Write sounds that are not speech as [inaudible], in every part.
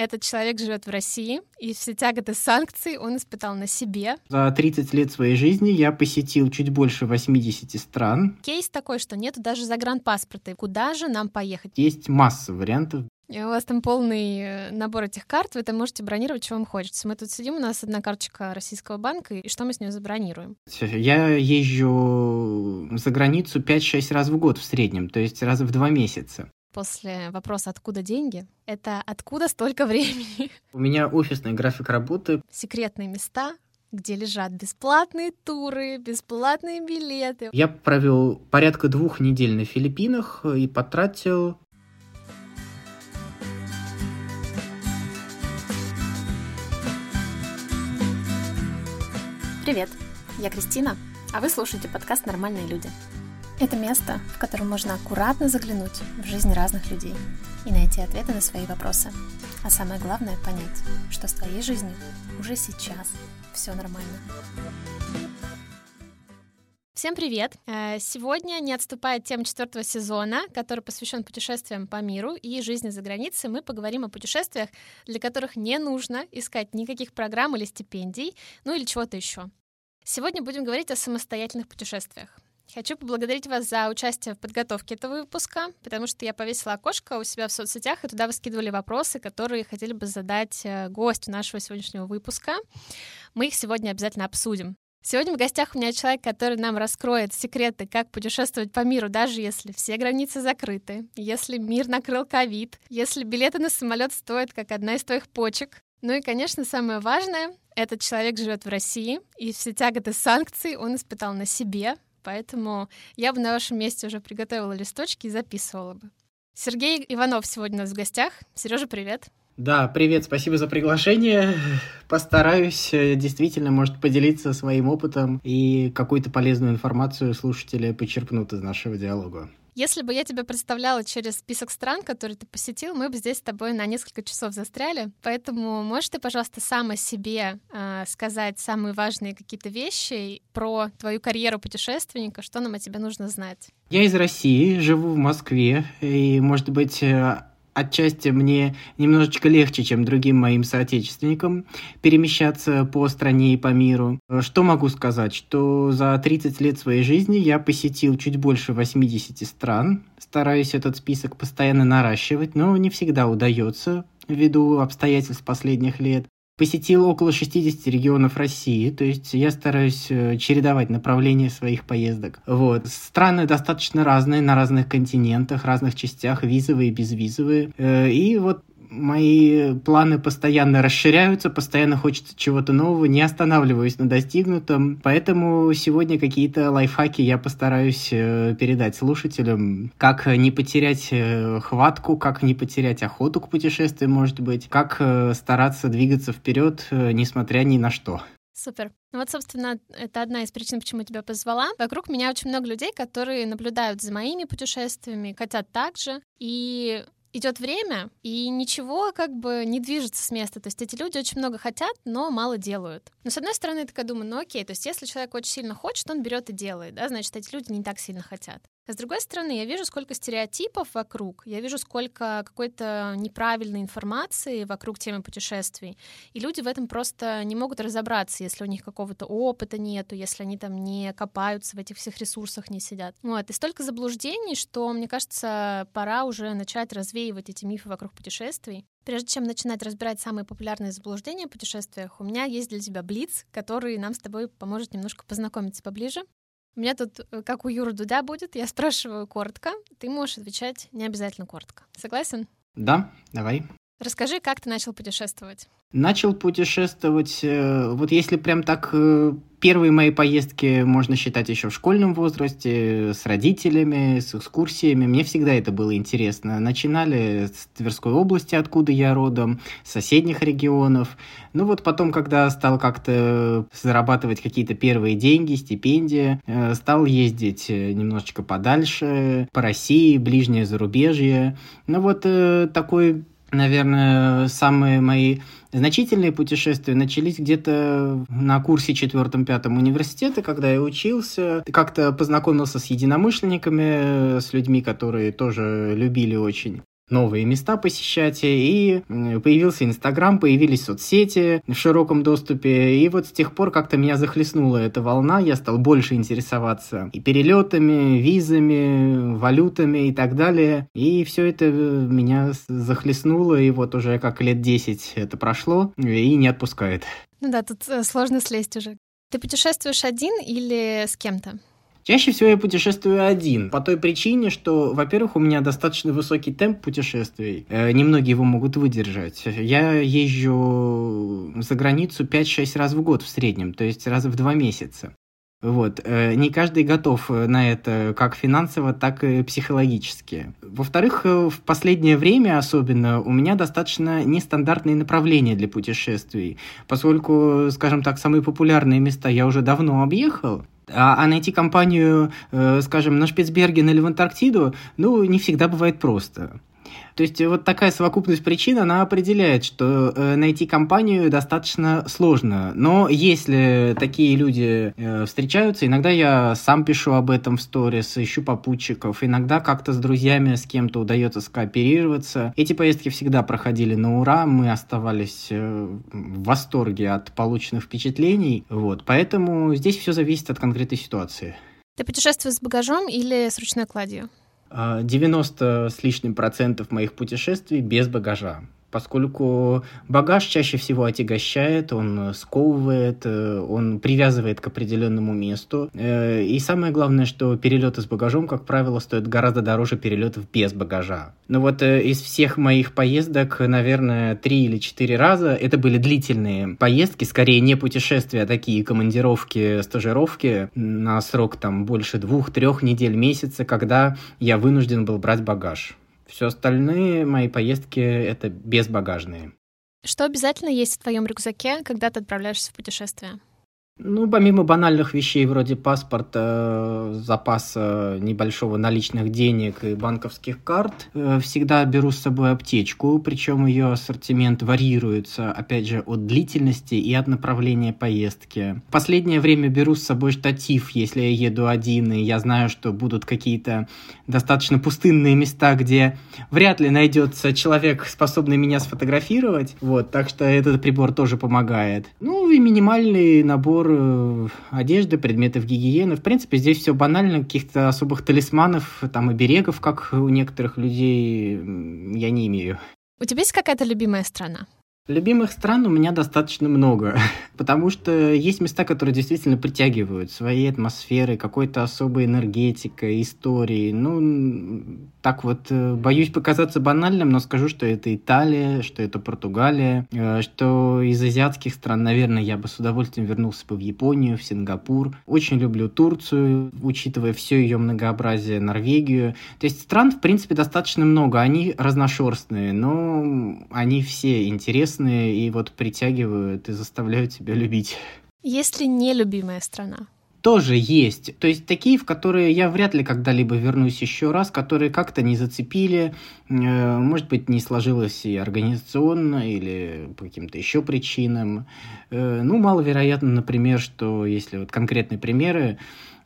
Этот человек живет в России, и все тяготы санкций он испытал на себе. За 30 лет своей жизни я посетил чуть больше 80 стран. Кейс такой, что нету даже загранпаспорта. Куда же нам поехать? Есть масса вариантов. И у вас там полный э, набор этих карт, вы там можете бронировать, что вам хочется. Мы тут сидим, у нас одна карточка российского банка, и что мы с нее забронируем? Я езжу за границу 5-6 раз в год в среднем, то есть раз в два месяца после вопроса «Откуда деньги?» — это «Откуда столько времени?» У меня офисный график работы. Секретные места, где лежат бесплатные туры, бесплатные билеты. Я провел порядка двух недель на Филиппинах и потратил Привет, я Кристина, а вы слушаете подкаст «Нормальные люди». Это место, в котором можно аккуратно заглянуть в жизнь разных людей и найти ответы на свои вопросы. А самое главное — понять, что с твоей жизнью уже сейчас все нормально. Всем привет! Э, сегодня, не отступая от темы четвертого сезона, который посвящен путешествиям по миру и жизни за границей, мы поговорим о путешествиях, для которых не нужно искать никаких программ или стипендий, ну или чего-то еще. Сегодня будем говорить о самостоятельных путешествиях. Хочу поблагодарить вас за участие в подготовке этого выпуска, потому что я повесила окошко у себя в соцсетях, и туда вы скидывали вопросы, которые хотели бы задать э, гостю нашего сегодняшнего выпуска. Мы их сегодня обязательно обсудим. Сегодня в гостях у меня человек, который нам раскроет секреты, как путешествовать по миру, даже если все границы закрыты, если мир накрыл ковид, если билеты на самолет стоят как одна из твоих почек. Ну и, конечно, самое важное, этот человек живет в России, и все тяготы санкций он испытал на себе, Поэтому я бы на вашем месте уже приготовила листочки и записывала бы. Сергей Иванов сегодня у нас в гостях. Сережа, привет. Да, привет, спасибо за приглашение. Постараюсь э, действительно, может, поделиться своим опытом и какую-то полезную информацию слушатели почерпнут из нашего диалога. Если бы я тебя представляла через список стран, которые ты посетил, мы бы здесь с тобой на несколько часов застряли. Поэтому можешь ты, пожалуйста, сам о себе э, сказать самые важные какие-то вещи про твою карьеру путешественника, что нам о тебе нужно знать? Я из России, живу в Москве, и, может быть, э, отчасти мне немножечко легче, чем другим моим соотечественникам, перемещаться по стране и по миру. Что могу сказать? Что за 30 лет своей жизни я посетил чуть больше 80 стран. Стараюсь этот список постоянно наращивать, но не всегда удается ввиду обстоятельств последних лет посетил около 60 регионов России, то есть я стараюсь э, чередовать направления своих поездок. Вот. Страны достаточно разные, на разных континентах, разных частях, визовые, безвизовые. Э, и вот мои планы постоянно расширяются, постоянно хочется чего-то нового, не останавливаюсь на достигнутом. Поэтому сегодня какие-то лайфхаки я постараюсь э, передать слушателям, как не потерять э, хватку, как не потерять охоту к путешествию, может быть, как э, стараться двигаться вперед, несмотря ни на что. Супер. Ну вот, собственно, это одна из причин, почему тебя позвала. Вокруг меня очень много людей, которые наблюдают за моими путешествиями, хотят так же. И идет время, и ничего как бы не движется с места. То есть эти люди очень много хотят, но мало делают. Но с одной стороны, я такая думаю, ну окей, то есть если человек очень сильно хочет, он берет и делает, да, значит, эти люди не так сильно хотят. С другой стороны, я вижу, сколько стереотипов вокруг, я вижу, сколько какой-то неправильной информации вокруг темы путешествий. И люди в этом просто не могут разобраться, если у них какого-то опыта нету, если они там не копаются в этих всех ресурсах, не сидят. Вот. И столько заблуждений, что, мне кажется, пора уже начать развеивать эти мифы вокруг путешествий. Прежде чем начинать разбирать самые популярные заблуждения о путешествиях, у меня есть для тебя блиц, который нам с тобой поможет немножко познакомиться поближе. У меня тут, э, как у Юры Дудя будет, я спрашиваю коротко, ты можешь отвечать не обязательно коротко. Согласен? Да, давай. Расскажи, как ты начал путешествовать? Начал путешествовать, э, вот если прям так э, первые мои поездки можно считать еще в школьном возрасте, с родителями, с экскурсиями. Мне всегда это было интересно. Начинали с Тверской области, откуда я родом, с соседних регионов. Ну вот потом, когда стал как-то зарабатывать какие-то первые деньги, стипендии, э, стал ездить немножечко подальше, по России, ближнее зарубежье. Ну вот такой наверное, самые мои значительные путешествия начались где-то на курсе четвертом-пятом университета, когда я учился. Как-то познакомился с единомышленниками, с людьми, которые тоже любили очень новые места посещать, и появился Инстаграм, появились соцсети в широком доступе, и вот с тех пор как-то меня захлестнула эта волна, я стал больше интересоваться и перелетами, визами, валютами и так далее, и все это меня захлестнуло, и вот уже как лет 10 это прошло, и не отпускает. Ну да, тут э, сложно слезть уже. Ты путешествуешь один или с кем-то? Чаще всего я путешествую один, по той причине, что, во-первых, у меня достаточно высокий темп путешествий, э, немногие его могут выдержать. Я езжу за границу 5-6 раз в год в среднем, то есть раз в два месяца. Вот. Э, не каждый готов на это как финансово, так и психологически. Во-вторых, э, в последнее время особенно у меня достаточно нестандартные направления для путешествий, поскольку, скажем так, самые популярные места я уже давно объехал, а, а найти компанию, э, скажем, на Шпицберген или в Антарктиду, ну, не всегда бывает просто. То есть вот такая совокупность причин, она определяет, что э, найти компанию достаточно сложно. Но если такие люди э, встречаются, иногда я сам пишу об этом в сторис, ищу попутчиков, иногда как-то с друзьями, с кем-то удается скооперироваться. Эти поездки всегда проходили на ура, мы оставались э, в восторге от полученных впечатлений, вот. Поэтому здесь все зависит от конкретной ситуации. Ты путешествуешь с багажом или с ручной кладью? 90 с лишним процентов моих путешествий без багажа поскольку багаж чаще всего отягощает, он сковывает, э, он привязывает к определенному месту. Э, и самое главное, что перелеты с багажом, как правило, стоят гораздо дороже перелетов без багажа. Но вот э, из всех моих поездок, наверное, три или четыре раза это были длительные поездки, скорее не путешествия, а такие командировки, стажировки на срок там больше двух-трех недель, месяца, когда я вынужден был брать багаж. Все остальные мои поездки — это безбагажные. Что обязательно есть в твоем рюкзаке, когда ты отправляешься в путешествие? Ну, помимо банальных вещей вроде паспорта, запаса небольшого наличных денег и банковских карт, э, всегда беру с собой аптечку, причем ее ассортимент варьируется, опять же, от длительности и от направления поездки. В последнее время беру с собой штатив, если я еду один, и я знаю, что будут какие-то достаточно пустынные места, где вряд ли найдется человек, способный меня сфотографировать. Вот, так что этот прибор тоже помогает. Ну и минимальный набор Э, одежды, предметов гигиены. В принципе, здесь все банально, каких-то особых талисманов, там, оберегов, как у некоторых людей, я не имею. У тебя есть какая-то любимая страна? Любимых стран у меня достаточно много, [laughs] потому что есть места, которые действительно притягивают своей атмосферой, какой-то особой энергетикой, историей. Ну, так вот, э, боюсь показаться банальным, но скажу, что это Италия, что это Португалия, э, что из азиатских стран, наверное, я бы с удовольствием вернулся бы в Японию, в Сингапур. Очень люблю Турцию, учитывая все ее многообразие, Норвегию. То есть стран, в принципе, достаточно много. Они разношерстные, но они все интересны интересные и вот притягивают и заставляют тебя любить. Есть ли нелюбимая страна? тоже есть. То есть такие, в которые я вряд ли когда-либо вернусь еще раз, которые как-то не зацепили, э, может быть, не сложилось и организационно, или по каким-то еще причинам. Э, ну, маловероятно, например, что если вот конкретные примеры,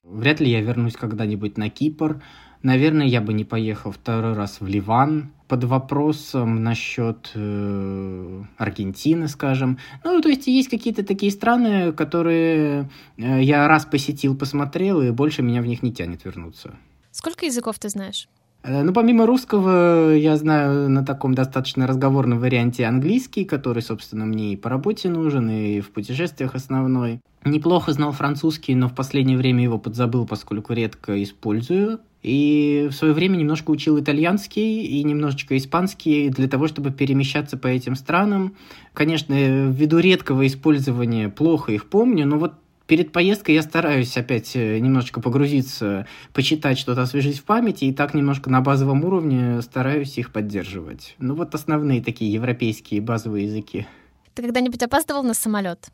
вряд ли я вернусь когда-нибудь на Кипр, Наверное, я бы не поехал второй раз в Ливан под вопросом насчет э, Аргентины, скажем. Ну, то есть есть какие-то такие страны, которые э, я раз посетил, посмотрел, и больше меня в них не тянет вернуться. Сколько языков ты знаешь? Э, ну, помимо русского, я знаю на таком достаточно разговорном варианте английский, который, собственно, мне и по работе нужен, и в путешествиях основной. Неплохо знал французский, но в последнее время его подзабыл, поскольку редко использую. И в свое время немножко учил итальянский и немножечко испанский для того, чтобы перемещаться по этим странам. Конечно, ввиду редкого использования плохо их помню, но вот перед поездкой я стараюсь опять э, немножечко погрузиться, почитать что-то, освежить в памяти, и так немножко на базовом уровне стараюсь их поддерживать. Ну вот основные такие европейские базовые языки. Ты когда-нибудь опаздывал на самолет?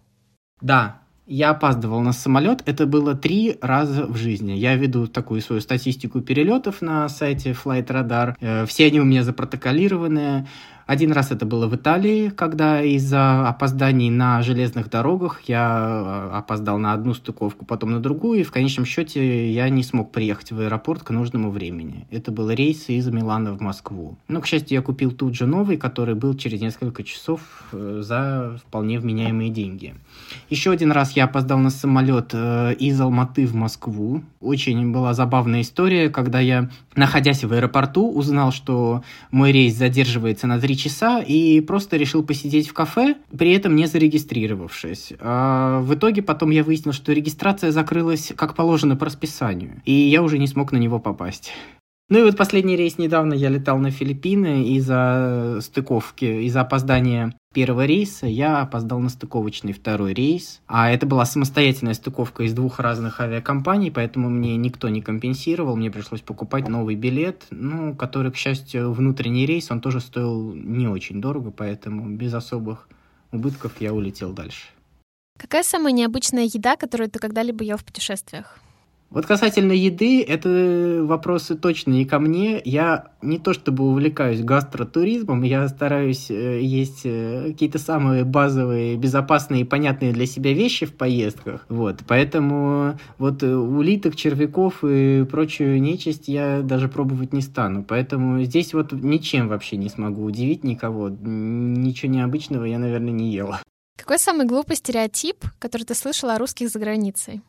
Да, я опаздывал на самолет. Это было три раза в жизни. Я веду такую свою статистику перелетов на сайте Flight Radar. Э, все они у меня запротоколированные. Один раз это было в Италии, когда из-за опозданий на железных дорогах я опоздал на одну стыковку, потом на другую, и в конечном счете я не смог приехать в аэропорт к нужному времени. Это был рейс из Милана в Москву. Но, к счастью, я купил тут же новый, который был через несколько часов за вполне вменяемые деньги. Еще один раз я опоздал на самолет из Алматы в Москву. Очень была забавная история, когда я, находясь в аэропорту, узнал, что мой рейс задерживается на три часа и просто решил посидеть в кафе, при этом не зарегистрировавшись. А в итоге потом я выяснил, что регистрация закрылась как положено по расписанию, и я уже не смог на него попасть. Ну и вот последний рейс недавно я летал на Филиппины из-за стыковки, из-за опоздания первого рейса я опоздал на стыковочный второй рейс. А это была самостоятельная стыковка из двух разных авиакомпаний, поэтому мне никто не компенсировал. Мне пришлось покупать новый билет, ну, который, к счастью, внутренний рейс, он тоже стоил не очень дорого, поэтому без особых убытков я улетел дальше. Какая самая необычная еда, которую ты когда-либо ел в путешествиях? Вот касательно еды, это вопросы точно не ко мне. Я не то чтобы увлекаюсь гастротуризмом, я стараюсь э, есть э, какие-то самые базовые, безопасные и понятные для себя вещи в поездках. Вот, поэтому вот э, улиток, червяков и прочую нечисть я даже пробовать не стану. Поэтому здесь вот ничем вообще не смогу удивить никого. Ничего необычного я, наверное, не ела. Какой самый глупый стереотип, который ты слышала о русских за границей?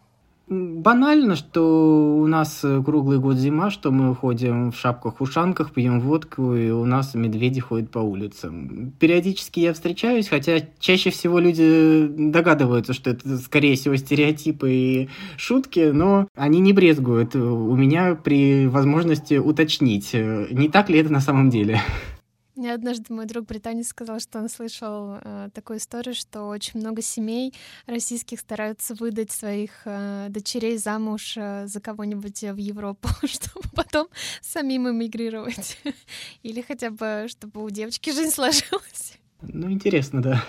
Банально, что у нас э, круглый год зима, что мы ходим в шапках-ушанках, пьем водку, и у нас медведи ходят по улицам. Периодически я встречаюсь, хотя чаще всего люди догадываются, что это, скорее всего, стереотипы и шутки, но они не брезгуют у меня при возможности уточнить, э, не так ли это на самом деле. Мне однажды мой друг британец сказал, что он слышал э, такую историю, что очень много семей российских стараются выдать своих э, дочерей замуж э, за кого-нибудь в Европу, [laughs] чтобы потом самим эмигрировать. [laughs] Или хотя бы, чтобы у девочки жизнь сложилась. Ну, интересно, да.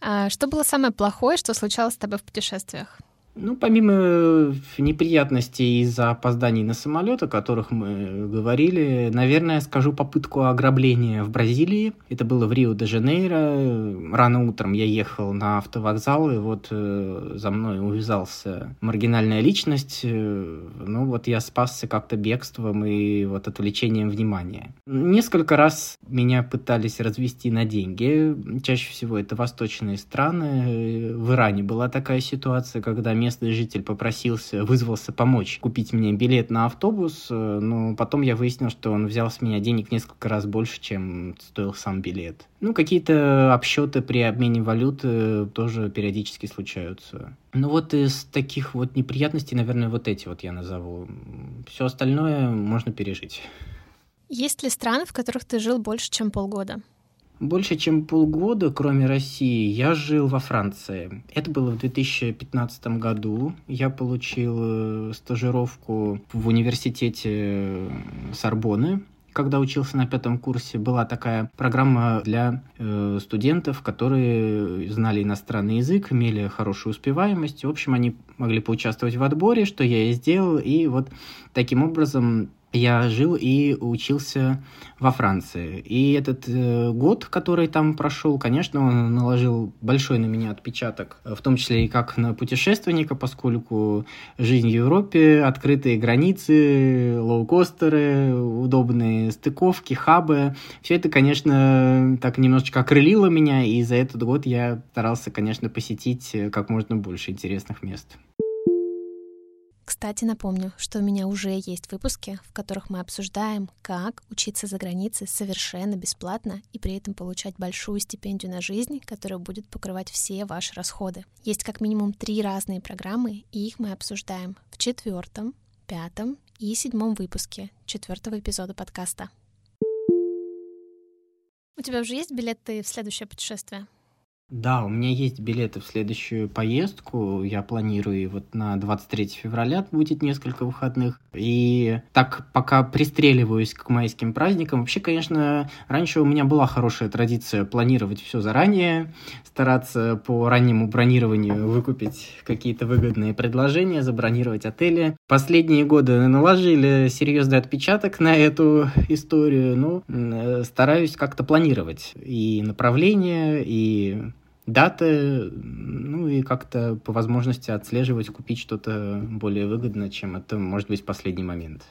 А что было самое плохое, что случалось с тобой в путешествиях? Ну, помимо э, неприятностей из-за опозданий на самолет, о которых мы говорили, наверное, скажу попытку ограбления в Бразилии. Это было в Рио-де-Жанейро. Рано утром я ехал на автовокзал, и вот э, за мной увязался маргинальная личность. Э, ну, вот я спасся как-то бегством и вот отвлечением внимания. Несколько раз меня пытались развести на деньги. Чаще всего это восточные страны. В Иране была такая ситуация, когда местный житель попросился, вызвался помочь купить мне билет на автобус, э, но потом я выяснил, что он взял с меня денег несколько раз больше, чем стоил сам билет. Ну, какие-то обсчеты при обмене валюты тоже периодически случаются. Ну вот из таких вот неприятностей, наверное, вот эти вот я назову. Все остальное можно пережить. Есть ли страны, в которых ты жил больше, чем полгода? Больше чем полгода, кроме России, я жил во Франции. Это было в 2015 году. Я получил э, стажировку в университете Сорбоны когда учился на пятом курсе, была такая программа для э, студентов, которые знали иностранный язык, имели хорошую успеваемость. В общем, они могли поучаствовать в отборе, что я и сделал. И вот таким образом я жил и учился во Франции. И этот э, год, который там прошел, конечно, он наложил большой на меня отпечаток, в том числе и как на путешественника, поскольку жизнь в Европе, открытые границы, лоукостеры, удобные стыковки, хабы, все это, конечно, так немножечко окрылило меня, и за этот год я старался, конечно, посетить как можно больше интересных мест. Кстати, напомню, что у меня уже есть выпуски, в которых мы обсуждаем, как учиться за границей совершенно бесплатно и при этом получать большую стипендию на жизнь, которая будет покрывать все ваши расходы. Есть как минимум три разные программы, и их мы обсуждаем в четвертом, пятом и седьмом выпуске четвертого эпизода подкаста. У тебя уже есть билеты в следующее путешествие? Да, у меня есть билеты в следующую поездку. Я планирую вот на 23 февраля будет несколько выходных. И так пока пристреливаюсь к майским праздникам. Вообще, конечно, раньше у меня была хорошая традиция планировать все заранее, стараться по раннему бронированию выкупить какие-то выгодные предложения, забронировать отели. Последние годы наложили серьезный отпечаток на эту историю. Ну, э, стараюсь как-то планировать и направление, и даты, ну и как-то по возможности отслеживать, купить что-то более выгодно, чем это может быть последний момент.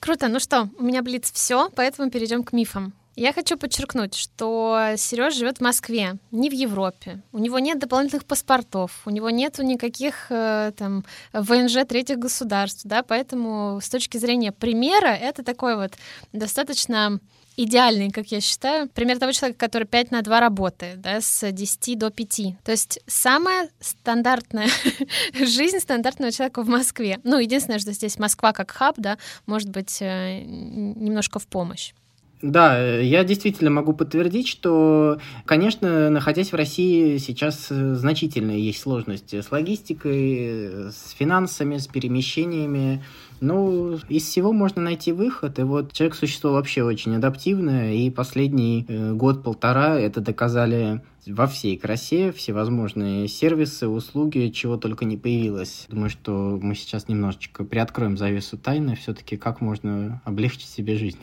Круто. Ну что, у меня блиц все, поэтому перейдем к мифам. Я хочу подчеркнуть, что Сереж живет в Москве, не в Европе. У него нет дополнительных паспортов, у него нет никаких э, там ВНЖ третьих государств, да, поэтому с точки зрения примера это такой вот достаточно идеальный, как я считаю, пример того человека, который 5 на 2 работает, да, с 10 до 5. То есть самая стандартная [laughs] жизнь стандартного человека в Москве. Ну, единственное, что здесь Москва как хаб, да, может быть э, немножко в помощь. Да, я действительно могу подтвердить, что, конечно, находясь в России, сейчас э, значительные есть сложности с логистикой, с финансами, с перемещениями. Ну, из всего можно найти выход, и вот человек существо вообще очень адаптивное, и последний э, год-полтора это доказали во всей красе, всевозможные сервисы, услуги, чего только не появилось. Думаю, что мы сейчас немножечко приоткроем завесу тайны, все-таки как можно облегчить себе жизнь.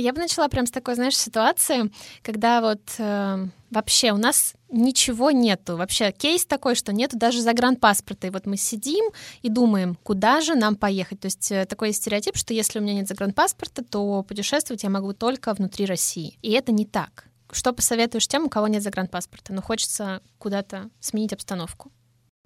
Я бы начала прям с такой, знаешь, ситуации, когда вот э, вообще у нас ничего нету. Вообще кейс такой, что нету даже загранпаспорта. И вот мы сидим и думаем, куда же нам поехать. То есть э, такой стереотип, что если у меня нет загранпаспорта, то путешествовать я могу только внутри России. И это не так. Что посоветуешь тем, у кого нет загранпаспорта, но хочется куда-то сменить обстановку?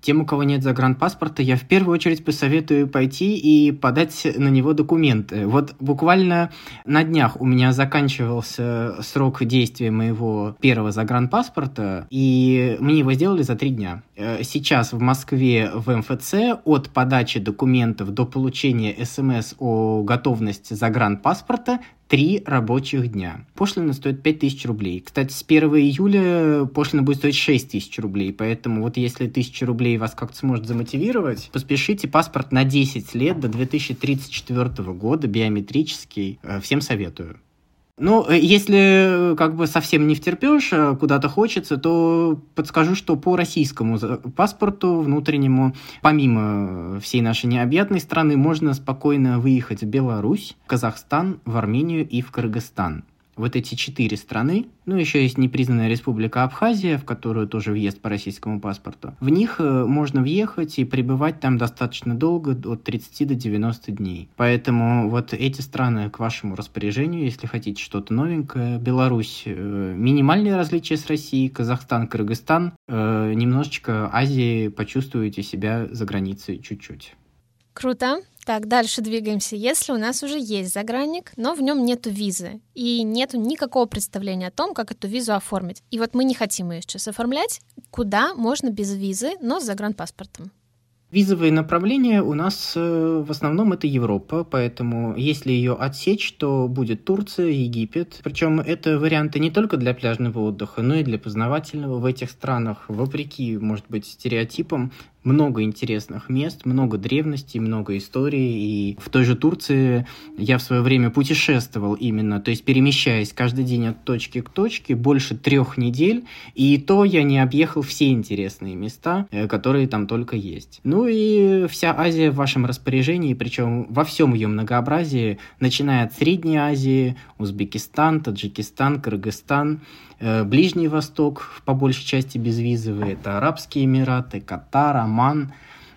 Тем, у кого нет загранпаспорта, я в первую очередь посоветую пойти и подать на него документы. Вот буквально на днях у меня заканчивался срок действия моего первого загранпаспорта, и мне его сделали за три дня. Э, сейчас в Москве в МФЦ от подачи документов до получения СМС о готовности загранпаспорта три рабочих дня. Пошлина стоит 5000 рублей. Кстати, с 1 июля пошлина будет стоить 6000 рублей, поэтому вот если 1000 рублей вас как-то сможет замотивировать, поспешите паспорт на 10 лет до 2034 года, биометрический. Э, всем советую. Ну, э, если э, как бы совсем не втерпешь, а куда-то хочется, то подскажу, что по российскому паспорту внутреннему, помимо всей нашей необъятной страны, можно спокойно выехать в Беларусь, в Казахстан, в Армению и в Кыргызстан вот эти четыре страны, ну, еще есть непризнанная республика Абхазия, в которую тоже въезд по российскому паспорту. В них э, можно въехать и пребывать там достаточно долго, от 30 до 90 дней. Поэтому вот эти страны к вашему распоряжению, если хотите что-то новенькое. Беларусь э, минимальные различия с Россией, Казахстан, Кыргызстан, э, немножечко Азии почувствуете себя за границей чуть-чуть. Круто. Так, дальше двигаемся. Если у нас уже есть загранник, но в нем нету визы и нету никакого представления о том, как эту визу оформить, и вот мы не хотим ее сейчас оформлять, куда можно без визы, но с загранпаспортом? Визовые направления у нас э, в основном это Европа, поэтому если ее отсечь, то будет Турция, Египет. Причем это варианты не только для пляжного отдыха, но и для познавательного. В этих странах, вопреки, может быть, стереотипам, много интересных мест, много древностей, много истории. И в той же Турции я в свое время путешествовал именно, то есть перемещаясь каждый день от точки к точке, больше трех недель, и то я не объехал все интересные места, э, которые там только есть. Ну и вся Азия в вашем распоряжении, причем во всем ее многообразии, начиная от Средней Азии, Узбекистан, Таджикистан, Кыргызстан, Ближний Восток, по большей части безвизовые, это Арабские Эмираты, Катар, Оман,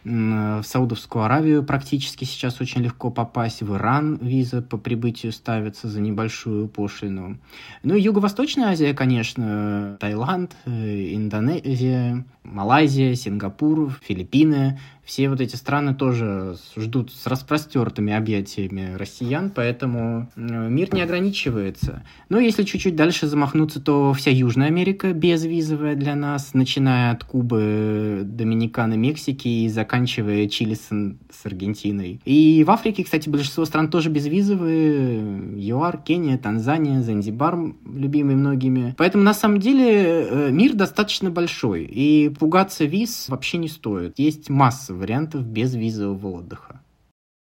в Саудовскую Аравию практически сейчас очень легко попасть, в Иран виза по прибытию ставится за небольшую пошлину. Ну и Юго-Восточная Азия, конечно, Таиланд, э, Индонезия, Малайзия, Сингапур, Филиппины. все вот эти страны тоже ждут с распростертыми объятиями россиян, поэтому мир не ограничивается. Но если чуть-чуть дальше замахнуться, то вся Южная Америка безвизовая для нас, начиная от Кубы, Доминиканы, Мексики и заканчивая Чили с, с Аргентиной. И в Африке, кстати, большинство стран тоже безвизовые. ЮАР, Кения, Танзания, Занзибар, любимый многими. Поэтому, на самом деле, э, мир достаточно большой, и пугаться виз вообще не стоит. Есть масса вариантов без визового отдыха.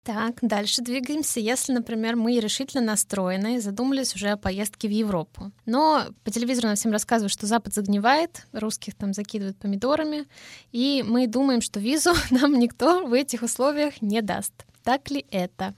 Так, дальше двигаемся. Если, например, мы решительно настроены и задумались уже о поездке в Европу, но по телевизору нам всем рассказывают, что Запад загнивает, русских там закидывают помидорами, и мы думаем, что визу [laughs] нам никто в этих условиях не даст. Так ли это?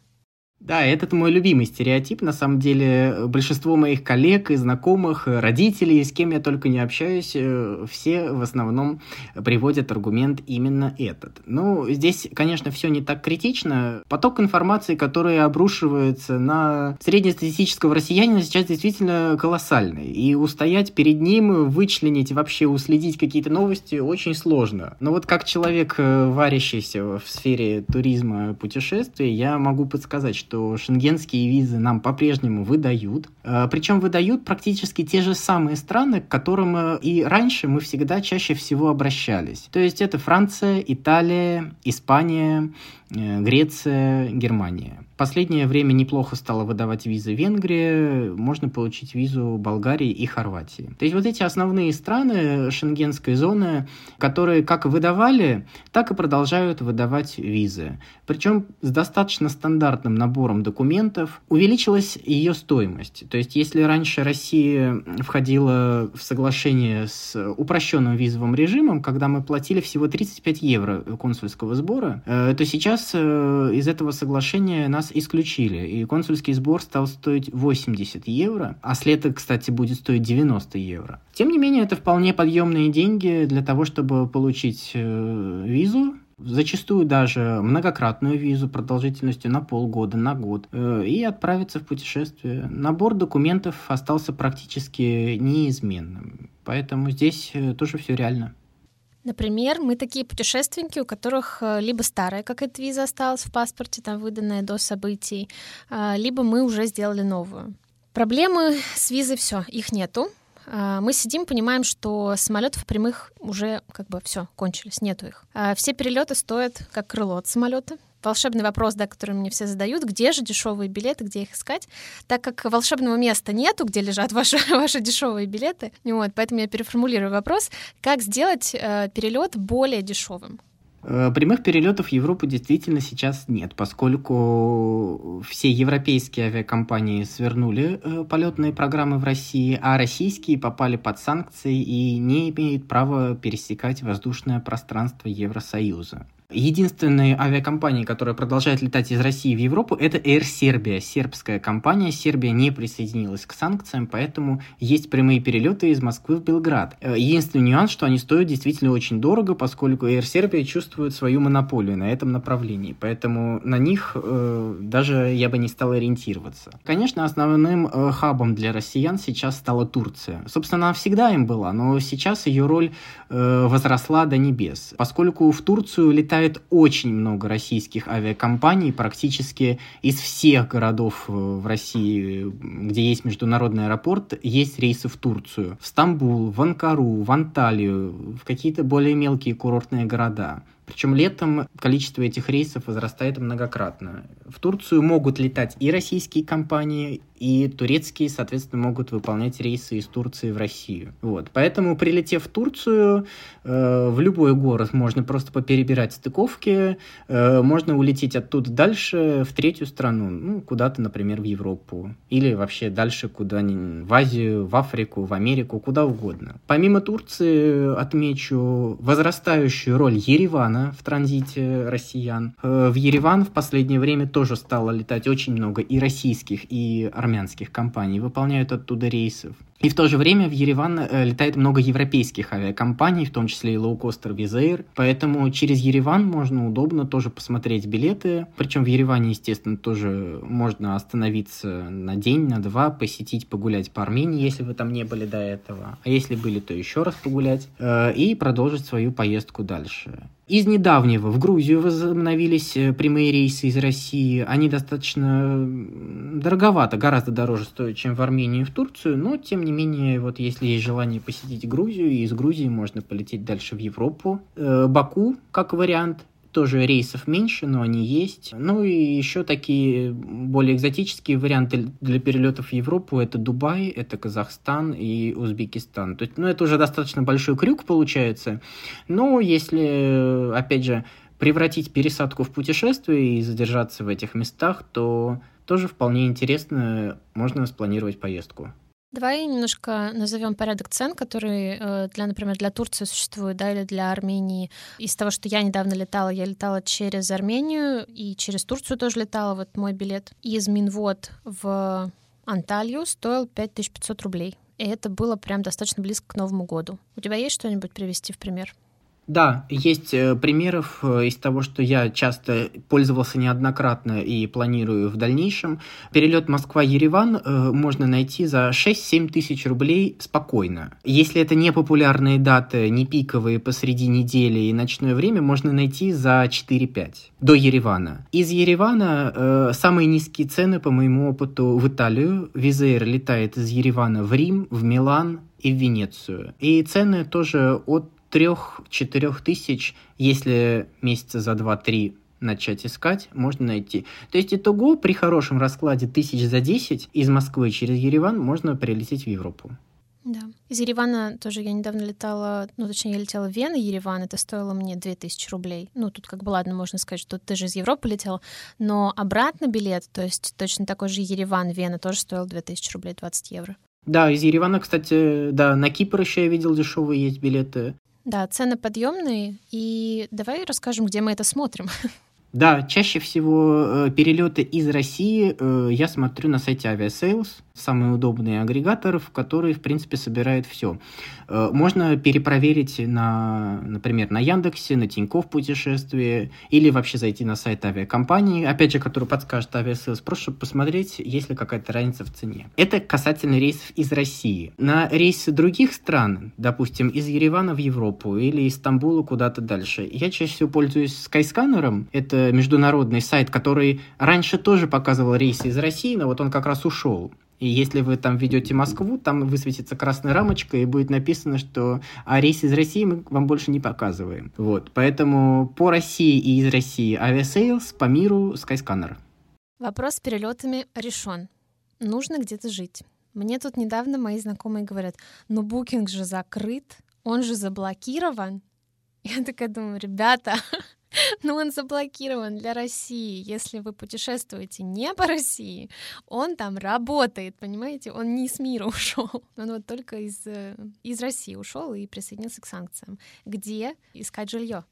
Да, этот мой любимый стереотип. На самом деле, большинство моих коллег и знакомых, родителей, с кем я только не общаюсь, э, все в основном приводят аргумент именно этот. Ну, здесь, конечно, все не так критично. Поток информации, который обрушивается на среднестатистического россиянина, сейчас действительно колоссальный. И устоять перед ним, вычленить, вообще уследить какие-то новости очень сложно. Но вот как человек, э, варящийся в сфере туризма, путешествий, я могу подсказать, что что шенгенские визы нам по-прежнему выдают. Э, Причем выдают практически те же самые страны, к которым э, и раньше мы всегда чаще всего обращались. То есть это Франция, Италия, Испания, э, Греция, Германия последнее время неплохо стало выдавать визы Венгрии, можно получить визу Болгарии и Хорватии. То есть вот эти основные страны шенгенской зоны, которые как выдавали, так и продолжают выдавать визы. Причем с достаточно стандартным набором документов увеличилась ее стоимость. То есть если раньше Россия входила в соглашение с упрощенным визовым режимом, когда мы платили всего 35 евро консульского сбора, э, то сейчас э, из этого соглашения нас исключили, и консульский сбор стал стоить 80 евро, а след, кстати, будет стоить 90 евро. Тем не менее, это вполне подъемные деньги для того, чтобы получить э, визу, зачастую даже многократную визу продолжительностью на полгода, на год, э, и отправиться в путешествие. Набор документов остался практически неизменным, поэтому здесь э, тоже все реально. Например, мы такие путешественники, у которых э, либо старая какая-то виза осталась в паспорте, там выданная до событий, а, либо мы уже сделали новую. Проблемы с визой все, их нету. А, мы сидим, понимаем, что самолетов прямых уже как бы все кончились, нету их. А, все перелеты стоят как крыло от самолета волшебный вопрос, да, который мне все задают, где же дешевые билеты, где их искать, так как волшебного места нету, где лежат [laughs] ваши, ваши дешевые билеты, вот, поэтому я переформулирую вопрос, как сделать э, перелет более дешевым? Э, прямых перелетов в Европу действительно сейчас нет, поскольку все европейские авиакомпании свернули э, полетные программы в России, а российские попали под санкции и не имеют права пересекать воздушное пространство Евросоюза. Единственная авиакомпания, которая продолжает летать из России в Европу, это Air Serbia, сербская компания. Сербия не присоединилась к санкциям, поэтому есть прямые перелеты из Москвы в Белград. Э, единственный нюанс, что они стоят действительно очень дорого, поскольку Air Serbia чувствует свою монополию на этом направлении, поэтому на них э, даже я бы не стал ориентироваться. Конечно, основным э, хабом для россиян сейчас стала Турция. Собственно, она всегда им была, но сейчас ее роль э, возросла до небес, поскольку в Турцию летает летает очень много российских авиакомпаний, практически из всех городов э, в России, где есть международный аэропорт, есть рейсы в Турцию. В Стамбул, в Анкару, в Анталию, в какие-то более мелкие курортные города. Причем летом количество этих рейсов возрастает многократно. В Турцию могут летать и российские компании, и турецкие, соответственно, могут выполнять рейсы из Турции в Россию. Вот. Поэтому, прилетев в Турцию, э, в любой город можно просто поперебирать стыковки, э, можно улететь оттуда дальше в третью страну, ну, куда-то, например, в Европу, или вообще дальше куда-нибудь в Азию, в Африку, в Америку, куда угодно. Помимо Турции, отмечу возрастающую роль Еревана в транзите россиян. Э, в Ереван в последнее время тоже стало летать очень много и российских, и армянских компаний, выполняют оттуда рейсов. И в то же время в Ереван э, летает много европейских авиакомпаний, в том числе и лоукостер Визаир. Поэтому через Ереван можно удобно тоже посмотреть билеты. Причем в Ереване, естественно, тоже можно остановиться на день, на два, посетить, погулять по Армении, если вы там не были до этого. А если были, то еще раз погулять. Э, и продолжить свою поездку дальше. Из недавнего в Грузию возобновились э, прямые рейсы из России. Они достаточно дороговато, гораздо дороже стоят, чем в Армению и в Турцию, но тем не менее, вот если есть желание посетить Грузию, из Грузии можно полететь дальше в Европу. Э, Баку, как вариант, тоже рейсов меньше, но они есть. Ну и еще такие более экзотические варианты для перелетов в Европу это Дубай, это Казахстан и Узбекистан. То есть, ну, это уже достаточно большой крюк получается. Но если, опять же, превратить пересадку в путешествие и задержаться в этих местах, то тоже вполне интересно, можно спланировать поездку. Давай немножко назовем порядок цен, который э, для, например, для Турции существует, да, или для Армении. Из того, что я недавно летала, я летала через Армению и через Турцию тоже летала. Вот мой билет из Минвод в Анталью стоил 5500 рублей. И это было прям достаточно близко к Новому году. У тебя есть что-нибудь привести в пример? Да, есть э, примеров э, из того, что я часто пользовался неоднократно и планирую в дальнейшем. Перелет Москва-Ереван э, можно найти за 6-7 тысяч рублей спокойно. Если это не популярные даты, не пиковые посреди недели и ночное время, можно найти за 4-5 до Еревана. Из Еревана самые низкие цены, по моему опыту, в Италию. Визейр летает из Еревана в Рим, в Милан и в Венецию. И цены тоже от трех-четырех тысяч, если месяца за два-три начать искать, можно найти. То есть итого при хорошем раскладе тысяч за 10 из Москвы через Ереван можно прилететь в Европу. Да. Из Еревана тоже я недавно летала, ну, точнее, я летела в Вену, Ереван, это стоило мне 2000 рублей. Ну, тут как бы, ладно, можно сказать, что ты же из Европы летел, но обратно билет, то есть точно такой же Ереван, Вена тоже стоил 2000 рублей, 20 евро. Да, из Еревана, кстати, да, на Кипр еще я видел дешевые есть билеты. Да, цены подъемные. И давай расскажем, где мы это смотрим. [laughs] Да, чаще всего э, перелеты из России э, я смотрю на сайте Aviasales самый удобный агрегатор, в который, в принципе, собирает все. Э, можно перепроверить, на, например, на Яндексе, на Тинькофф путешествие, или вообще зайти на сайт авиакомпании, опять же, который подскажет Aviasales, просто посмотреть, есть ли какая-то разница в цене. Это касательно рейсов из России. На рейсы других стран, допустим, из Еревана в Европу или из Стамбула куда-то дальше, я чаще всего пользуюсь Skyscanner. Это международный сайт, который раньше тоже показывал рейсы из России, но вот он как раз ушел. И если вы там введете Москву, там высветится красная рамочка и будет написано, что а рейс из России мы вам больше не показываем. Вот. Поэтому по России и из России Aviasales, по миру Skyscanner. Вопрос с перелетами решен. Нужно где-то жить. Мне тут недавно мои знакомые говорят, ну букинг же закрыт, он же заблокирован. Я такая думаю, ребята, [laughs] [laughs] но он заблокирован для России. Если вы путешествуете не по России, он там работает, понимаете? Он не с мира [laughs] ушел, он вот только из, э, из России ушел и присоединился к санкциям. Где искать жилье?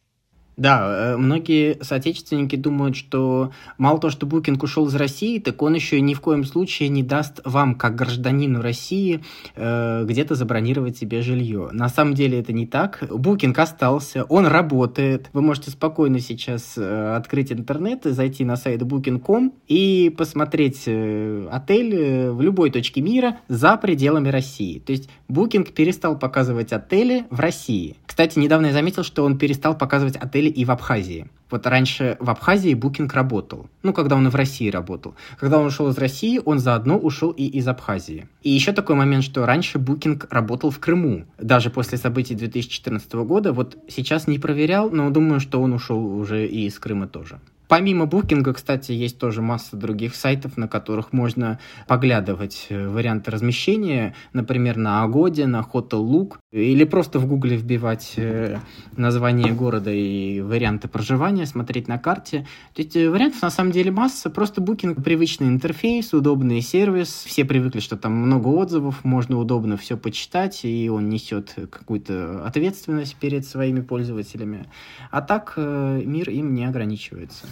Да, э, многие соотечественники думают, что мало того, что Букинг ушел из России, так он еще ни в коем случае не даст вам, как гражданину России, э, где-то забронировать себе жилье. На самом деле это не так. Букинг остался, он работает. Вы можете спокойно сейчас э, открыть интернет, зайти на сайт booking.com и посмотреть отель в любой точке мира за пределами России. То есть Booking перестал показывать отели в России. Кстати, недавно я заметил, что он перестал показывать отели и в Абхазии. Вот раньше в Абхазии Booking работал. Ну, когда он и в России работал. Когда он ушел из России, он заодно ушел и из Абхазии. И еще такой момент, что раньше Booking работал в Крыму. Даже после событий 2014 года. Вот сейчас не проверял, но думаю, что он ушел уже и из Крыма тоже. Помимо букинга, кстати, есть тоже масса других сайтов, на которых можно поглядывать э, варианты размещения, например, на Агоде, на Hotel Look, или просто в Гугле вбивать э, название города и варианты проживания, смотреть на карте. То есть э, вариантов на самом деле масса, просто букинг привычный интерфейс, удобный сервис, все привыкли, что там много отзывов, можно удобно все почитать, и он несет какую-то ответственность перед своими пользователями. А так мир им не ограничивается.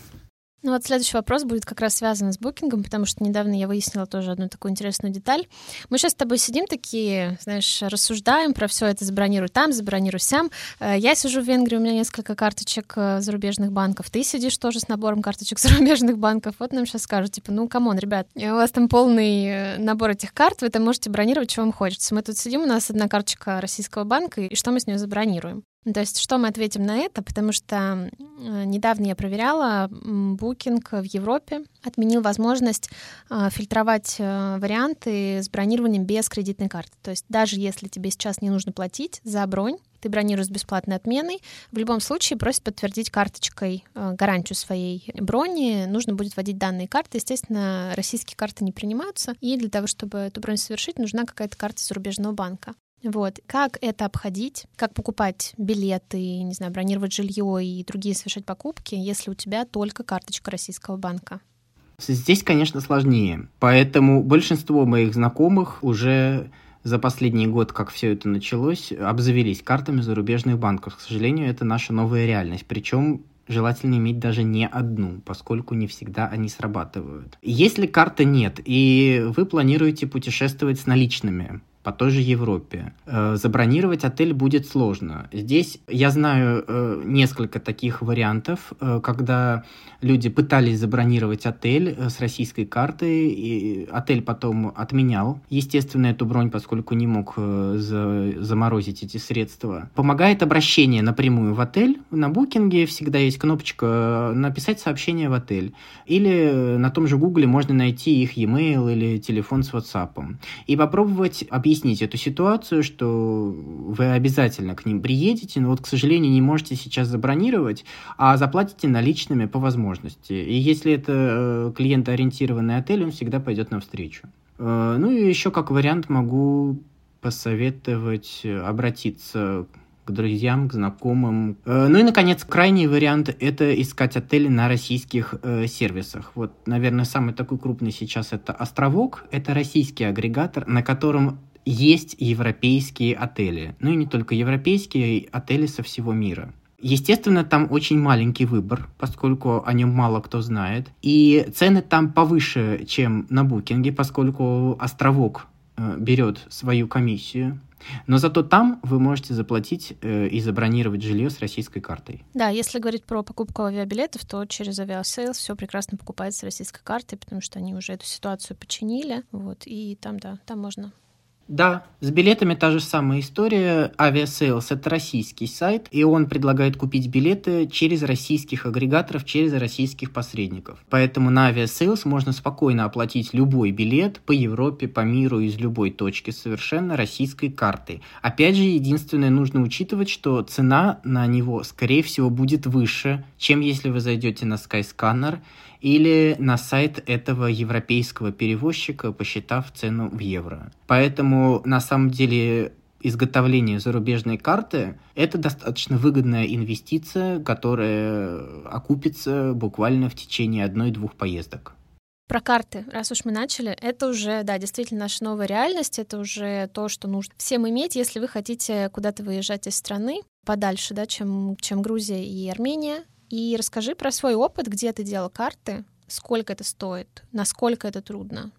Ну вот следующий вопрос будет как раз связан с букингом, потому что недавно я выяснила тоже одну такую интересную деталь. Мы сейчас с тобой сидим такие, знаешь, рассуждаем про все это, забронируй там, забронируй сям. Э, я сижу в Венгрии, у меня несколько карточек э, зарубежных банков. Ты сидишь тоже с набором карточек [laughs] зарубежных банков. Вот нам сейчас скажут, типа, ну, come on, ребят, у вас там полный э, набор этих карт, вы там можете бронировать, что вам хочется. Мы тут сидим, у нас одна карточка российского банка, и что мы с нее забронируем? То есть что мы ответим на это? Потому что недавно я проверяла, Booking в Европе отменил возможность э, фильтровать э, варианты с бронированием без кредитной карты. То есть даже если тебе сейчас не нужно платить за бронь, ты бронируешь с бесплатной отменой, в любом случае просит подтвердить карточкой э, гарантию своей брони. Нужно будет вводить данные карты. Естественно, российские карты не принимаются, и для того, чтобы эту бронь совершить, нужна какая-то карта зарубежного банка. Вот. Как это обходить? Как покупать билеты, не знаю, бронировать жилье и другие совершать покупки, если у тебя только карточка российского банка? Здесь, конечно, сложнее. Поэтому большинство моих знакомых уже за последний год, как все это началось, обзавелись картами зарубежных банков. К сожалению, это наша новая реальность. Причем желательно иметь даже не одну, поскольку не всегда они срабатывают. Если карты нет, и вы планируете путешествовать с наличными, по той же Европе. Э, забронировать отель будет сложно. Здесь я знаю э, несколько таких вариантов, э, когда люди пытались забронировать отель с российской картой, и отель потом отменял, естественно, эту бронь, поскольку не мог заморозить эти средства. Помогает обращение напрямую в отель. На букинге всегда есть кнопочка «Написать сообщение в отель». Или на том же Гугле можно найти их e-mail или телефон с WhatsApp. И попробовать объяснить объяснить эту ситуацию, что вы обязательно к ним приедете, но вот, к сожалению, не можете сейчас забронировать, а заплатите наличными по возможности. И если это э, клиентоориентированный отель, он всегда пойдет навстречу. Э, ну и еще как вариант могу посоветовать обратиться к друзьям, к знакомым. Э, ну и, наконец, крайний вариант – это искать отели на российских э, сервисах. Вот, наверное, самый такой крупный сейчас – это «Островок». Это российский агрегатор, на котором есть европейские отели. Ну и не только европейские, отели со всего мира. Естественно, там очень маленький выбор, поскольку о нем мало кто знает. И цены там повыше, чем на Booking е, поскольку Островок э, берет свою комиссию. Но зато там вы можете заплатить э, и забронировать жилье с российской картой. Да, если говорить про покупку авиабилетов, то через Aviasales все прекрасно покупается с российской картой, потому что они уже эту ситуацию починили. Вот, и там, да, там можно да, с билетами та же самая история. Aviasales – это российский сайт, и он предлагает купить билеты через российских агрегаторов, через российских посредников. Поэтому на Aviasales можно спокойно оплатить любой билет по Европе, по миру, из любой точки совершенно российской картой. Опять же, единственное, нужно учитывать, что цена на него, скорее всего, будет выше, чем если вы зайдете на Skyscanner или на сайт этого европейского перевозчика, посчитав цену в евро. Поэтому на самом деле изготовление зарубежной карты – это достаточно выгодная инвестиция, которая окупится буквально в течение одной-двух поездок. Про карты, раз уж мы начали, это уже, да, действительно наша новая реальность, это уже то, что нужно всем иметь, если вы хотите куда-то выезжать из страны подальше, да, чем, чем Грузия и Армения. И расскажи про свой опыт, где ты делал карты, сколько это стоит, насколько это трудно.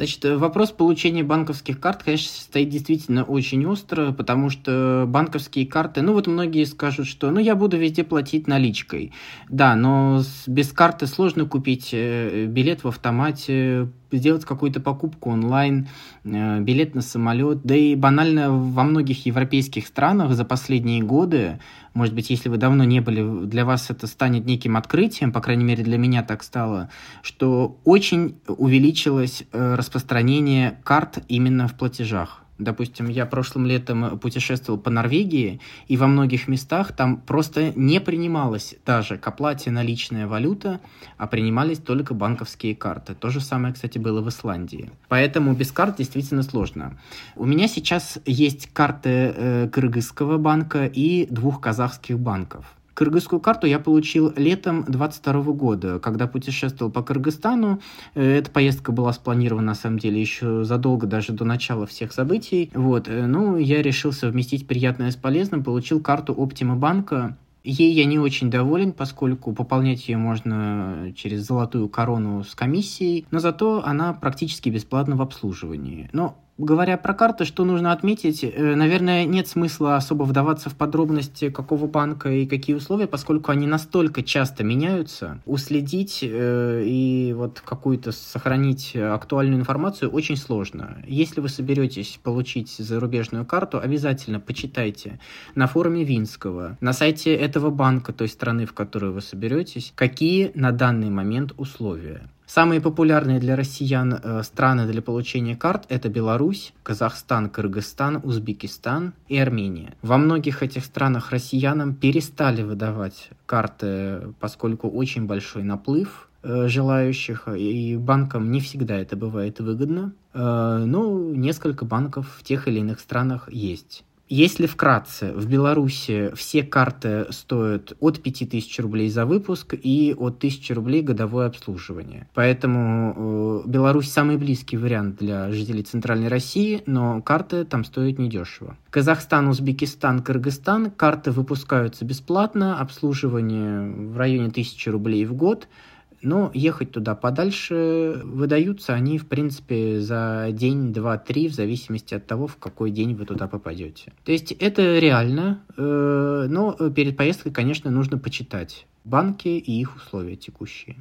Значит, вопрос получения банковских карт, конечно, стоит действительно очень остро, потому что банковские карты, ну вот многие скажут, что ну я буду везде платить наличкой. Да, но без карты сложно купить э, билет в автомате, сделать какую-то покупку онлайн, э, билет на самолет. Да и банально во многих европейских странах за последние годы, может быть, если вы давно не были, для вас это станет неким открытием, по крайней мере, для меня так стало, что очень увеличилось э, распространение карт именно в платежах. Допустим, я прошлым летом путешествовал по Норвегии, и во многих местах там просто не принималась даже к оплате наличная валюта, а принимались только банковские карты. То же самое, кстати, было в Исландии. Поэтому без карт действительно сложно. У меня сейчас есть карты э, Кыргызского банка и двух казахских банков. Кыргызскую карту я получил летом 22 года, когда путешествовал по Кыргызстану. Э, эта поездка была спланирована, на самом деле, еще задолго даже до начала всех событий. Вот. Э, ну, я решил совместить приятное с полезным, получил карту Оптима банка Ей я не очень доволен, поскольку пополнять ее можно через золотую корону с комиссией, но зато она практически бесплатна в обслуживании. Но Говоря про карты, что нужно отметить, э, наверное, нет смысла особо вдаваться в подробности, какого банка и какие условия, поскольку они настолько часто меняются. Уследить э, и вот какую-то сохранить актуальную информацию очень сложно. Если вы соберетесь получить зарубежную карту, обязательно почитайте на форуме Винского, на сайте этого банка, той страны, в которую вы соберетесь, какие на данный момент условия. Самые популярные для россиян э, страны для получения карт – это Беларусь, Казахстан, Кыргызстан, Узбекистан и Армения. Во многих этих странах россиянам перестали выдавать карты, поскольку очень большой наплыв э, желающих, и банкам не всегда это бывает выгодно. Э, но несколько банков в тех или иных странах есть. Если вкратце, в Беларуси все карты стоят от 5000 рублей за выпуск и от 1000 рублей годовое обслуживание. Поэтому э, Беларусь самый близкий вариант для жителей Центральной России, но карты там стоят недешево. Казахстан, Узбекистан, Кыргызстан карты выпускаются бесплатно, обслуживание в районе 1000 рублей в год – но ехать туда подальше выдаются они, в принципе, за день, два, три, в зависимости от того, в какой день вы туда попадете. То есть это реально, э, но перед поездкой, конечно, нужно почитать банки и их условия текущие.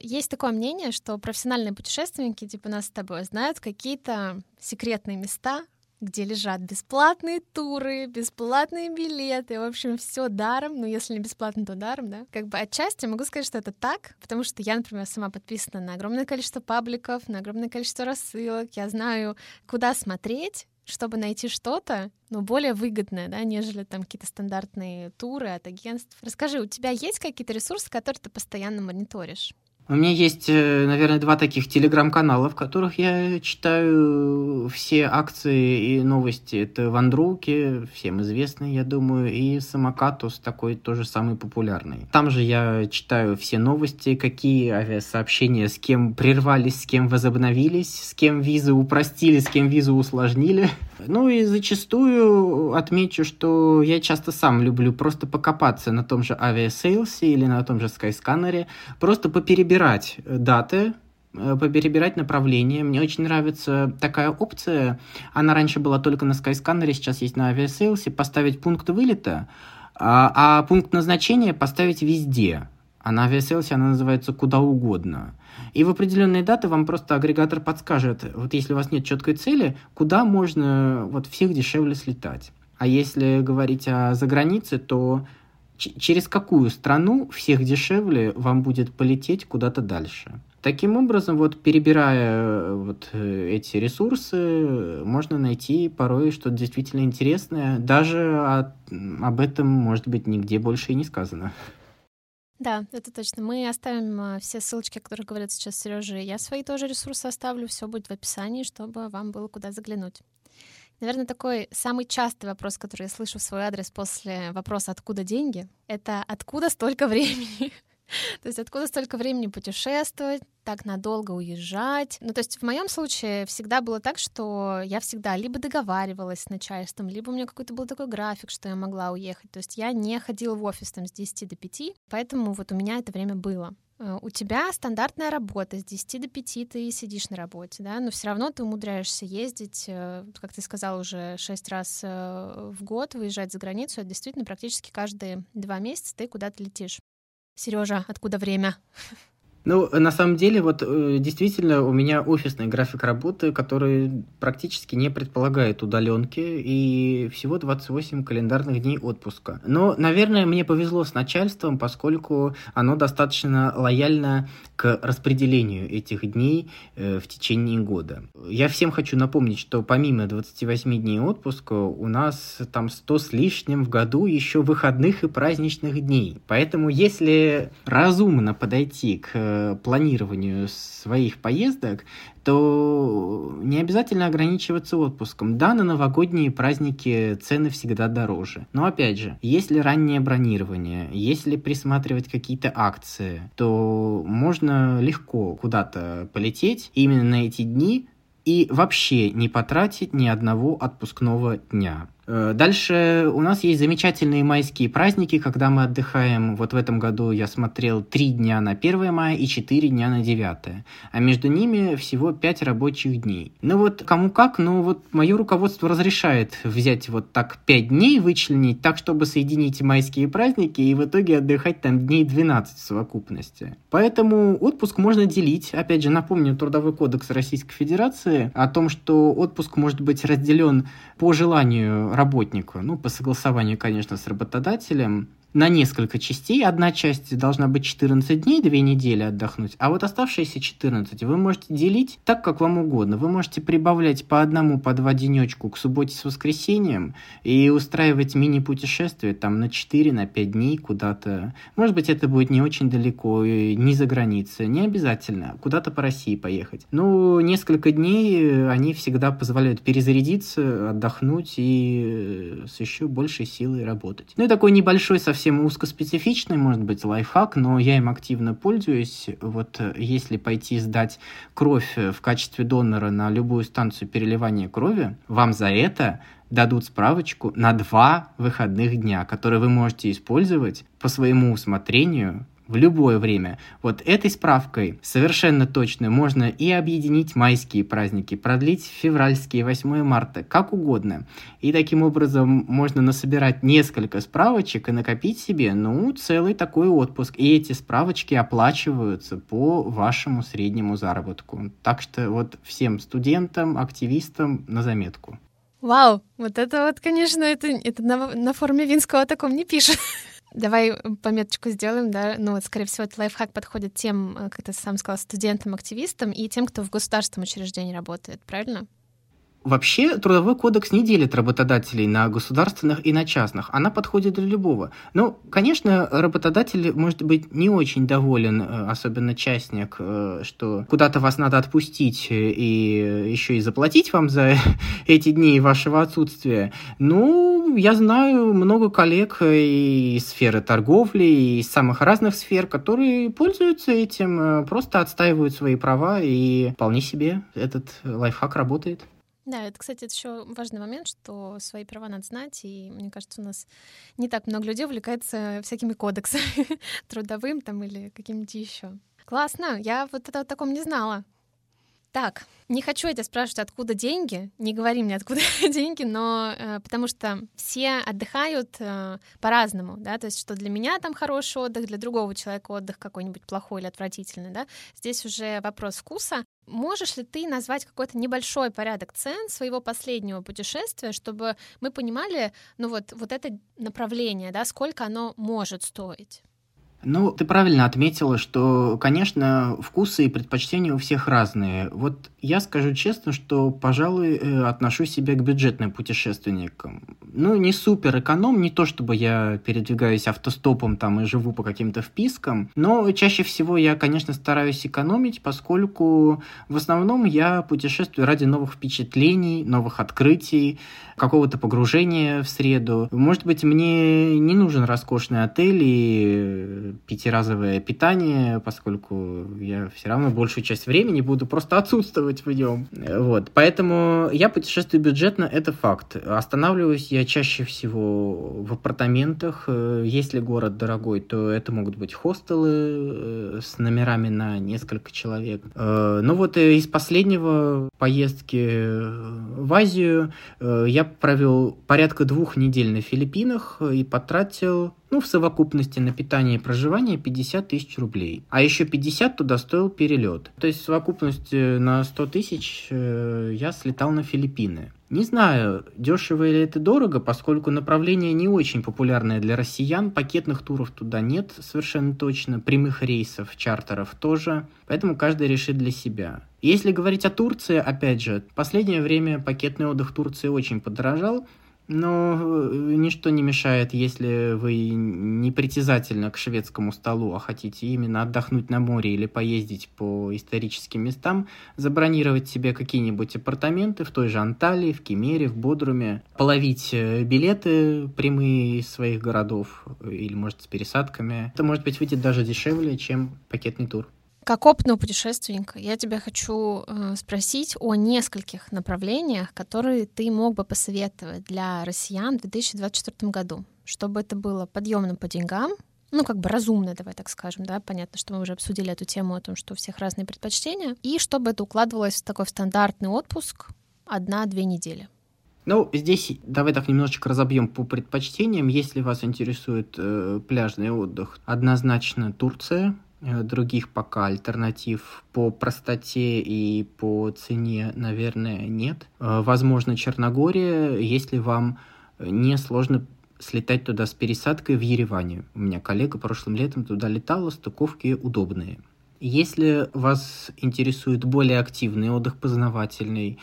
Есть такое мнение, что профессиональные путешественники, типа нас с тобой, знают какие-то секретные места, где лежат бесплатные туры, бесплатные билеты, в общем, все даром, ну, если не бесплатно, то даром, да. Как бы отчасти могу сказать, что это так, потому что я, например, сама подписана на огромное количество пабликов, на огромное количество рассылок, я знаю, куда смотреть, чтобы найти что-то, ну, более выгодное, да, нежели там какие-то стандартные туры от агентств. Расскажи, у тебя есть какие-то ресурсы, которые ты постоянно мониторишь? У меня есть, э, наверное, два таких телеграм-канала, в которых я читаю все акции и новости. Это Вандруки, всем известный, я думаю, и Самокатус, такой тоже самый популярный. Там же я читаю все новости, какие авиасообщения, с кем прервались, с кем возобновились, с кем визы упростили, с кем визу усложнили. Ну и зачастую отмечу, что я часто сам люблю просто покопаться на том же Aviasales е или на том же Skyscanner, просто поперебирать даты, э, поперебирать направления. Мне очень нравится такая опция. Она раньше была только на Skyscanner, сейчас есть на Aviasales е. Поставить пункт вылета, а, а пункт назначения поставить везде. А на Aviasales е она называется «Куда угодно». И в определенные даты вам просто агрегатор подскажет, вот если у вас нет четкой цели, куда можно вот всех дешевле слетать. А если говорить о загранице, то через какую страну всех дешевле вам будет полететь куда-то дальше. Таким образом, вот перебирая вот э, эти ресурсы, можно найти порой что-то действительно интересное. Даже от, об этом, может быть, нигде больше и не сказано. Да, это точно. Мы оставим а, все ссылочки, о которых говорят сейчас Сережа. Я свои тоже ресурсы оставлю. Все будет в описании, чтобы вам было куда заглянуть. Наверное, такой самый частый вопрос, который я слышу в свой адрес после вопроса «Откуда деньги?» — это «Откуда столько времени?» [laughs] То есть откуда столько времени путешествовать, так надолго уезжать? Ну, то есть в моем случае всегда было так, что я всегда либо договаривалась с начальством, либо у меня какой-то был такой график, что я могла уехать. То есть я не ходила в офис там с 10 до 5, поэтому вот у меня это время было. Э, у тебя стандартная работа, с 10 до 5 ты сидишь на работе, да, но все равно ты умудряешься ездить, э, как ты сказал, уже 6 раз э, в год, выезжать за границу, это действительно практически каждые два месяца ты куда-то летишь. Сережа, откуда время? [laughs] Ну, на самом деле, вот э, действительно у меня офисный график работы, который практически не предполагает удаленки и всего 28 календарных дней отпуска. Но, наверное, мне повезло с начальством, поскольку оно достаточно лояльно к распределению этих дней э, в течение года. Я всем хочу напомнить, что помимо 28 дней отпуска у нас там 100 с лишним в году еще выходных и праздничных дней. Поэтому, если разумно подойти к планированию своих поездок, то не обязательно ограничиваться отпуском. Да, на новогодние праздники цены всегда дороже. Но опять же, если раннее бронирование, если присматривать какие-то акции, то можно легко куда-то полететь именно на эти дни и вообще не потратить ни одного отпускного дня. Э, дальше у нас есть замечательные майские праздники, когда мы отдыхаем. Вот в этом году я смотрел 3 дня на 1 мая и 4 дня на 9. А между ними всего 5 рабочих дней. Ну вот кому как, но вот мое руководство разрешает взять вот так 5 дней, вычленить так, чтобы соединить майские праздники и в итоге отдыхать там дней 12 в совокупности. Поэтому отпуск можно делить. Опять же, напомню, Трудовой кодекс Российской Федерации о том, что отпуск может быть разделен по желанию работнику, ну, по согласованию, конечно, с работодателем, на несколько частей. Одна часть должна быть 14 дней, 2 недели отдохнуть, а вот оставшиеся 14 вы можете делить так, как вам угодно. Вы можете прибавлять по одному, по два денечку к субботе с воскресеньем и устраивать мини-путешествие там на 4, на 5 дней куда-то. Может быть, это будет не очень далеко, не за границей, не обязательно, куда-то по России поехать. Но несколько дней они всегда позволяют перезарядиться, отдохнуть и с еще большей силой работать. Ну и такой небольшой совсем совсем узкоспецифичный, может быть, лайфхак, но я им активно пользуюсь. Вот э, если пойти сдать кровь э, в качестве донора на любую станцию переливания крови, вам за это дадут справочку на два выходных дня, которые вы можете использовать по своему усмотрению в любое время. Вот этой справкой совершенно точно можно и объединить майские праздники, продлить февральские 8 марта, как угодно. И таким образом можно насобирать несколько справочек и накопить себе, ну, целый такой отпуск. И эти справочки оплачиваются по вашему среднему заработку. Так что вот всем студентам, активистам на заметку. Вау, вот это вот, конечно, это, это на, на форме винского таком не пишет. Давай пометочку сделаем, да. Ну вот, скорее всего, этот лайфхак подходит тем, э, как ты сам сказал, студентам, активистам и тем, кто в государственном учреждении работает, правильно? Вообще, трудовой кодекс не делит работодателей на государственных и на частных. Она подходит для любого. Ну, конечно, работодатель может быть не очень доволен, э, особенно частник, э, что куда-то вас надо отпустить и еще и заплатить вам за [laughs] эти дни вашего отсутствия. Ну, я знаю много коллег из сферы торговли, и из самых разных сфер, которые пользуются этим, э, просто отстаивают свои права, и вполне себе этот лайфхак работает. Да, это, кстати, это еще важный момент, что свои права надо знать, и мне кажется, у нас не так много людей увлекается всякими кодексами [laughs] трудовым там или каким-нибудь еще. Классно, я вот это о таком не знала. Так, не хочу я тебя спрашивать, откуда деньги, не говори мне, откуда [laughs] деньги, но э, потому что все отдыхают э, по-разному, да, то есть что для меня там хороший отдых, для другого человека отдых какой-нибудь плохой или отвратительный, да, здесь уже вопрос вкуса. Можешь ли ты назвать какой-то небольшой порядок цен своего последнего путешествия, чтобы мы понимали, ну вот, вот это направление, да, сколько оно может стоить? Ну, ты правильно отметила, что, конечно, вкусы и предпочтения у всех разные. Вот я скажу честно, что, пожалуй, э, отношу себя к бюджетным путешественникам. Ну, не супер эконом, не то чтобы я передвигаюсь автостопом там и живу по каким-то впискам, но чаще всего я, конечно, стараюсь экономить, поскольку в основном я путешествую ради новых впечатлений, новых открытий, какого-то погружения в среду. Может быть, мне не нужен роскошный отель и пятиразовое питание, поскольку я все равно большую часть времени буду просто отсутствовать в нем. Вот. Поэтому я путешествую бюджетно, это факт. Останавливаюсь я чаще всего в апартаментах. Если город дорогой, то это могут быть хостелы э, с номерами на несколько человек. Э, ну вот из последнего поездки в Азию я провел порядка двух недель на Филиппинах и потратил ну, в совокупности на питание и проживание 50 тысяч рублей. А еще 50 туда стоил перелет. То есть в совокупности на 100 тысяч э, я слетал на Филиппины. Не знаю, дешево или это дорого, поскольку направление не очень популярное для россиян, пакетных туров туда нет совершенно точно, прямых рейсов, чартеров тоже, поэтому каждый решит для себя. Если говорить о Турции, опять же, в последнее время пакетный отдых Турции очень подорожал, но э, ничто не мешает, если вы не притязательно к шведскому столу, а хотите именно отдохнуть на море или поездить по историческим местам, забронировать себе какие-нибудь апартаменты в той же Анталии, в Кемере, в Бодруме, половить э, билеты прямые из своих городов или, может, с пересадками. Это, может быть, выйдет даже дешевле, чем пакетный тур. Как опытного путешественника, я тебя хочу э, спросить о нескольких направлениях, которые ты мог бы посоветовать для россиян в 2024 году, чтобы это было подъемным по деньгам, ну, как бы разумно, давай так скажем, да, понятно, что мы уже обсудили эту тему о том, что у всех разные предпочтения, и чтобы это укладывалось в такой стандартный отпуск одна-две недели. Ну, здесь давай так немножечко разобьем по предпочтениям. Если вас интересует э, пляжный отдых, однозначно Турция, других пока альтернатив по простоте и по цене, наверное, нет. Э, возможно, Черногория, если вам не сложно слетать туда с пересадкой в Ереване. У меня коллега прошлым летом туда летала, стыковки удобные. Если вас интересует более активный отдых познавательный,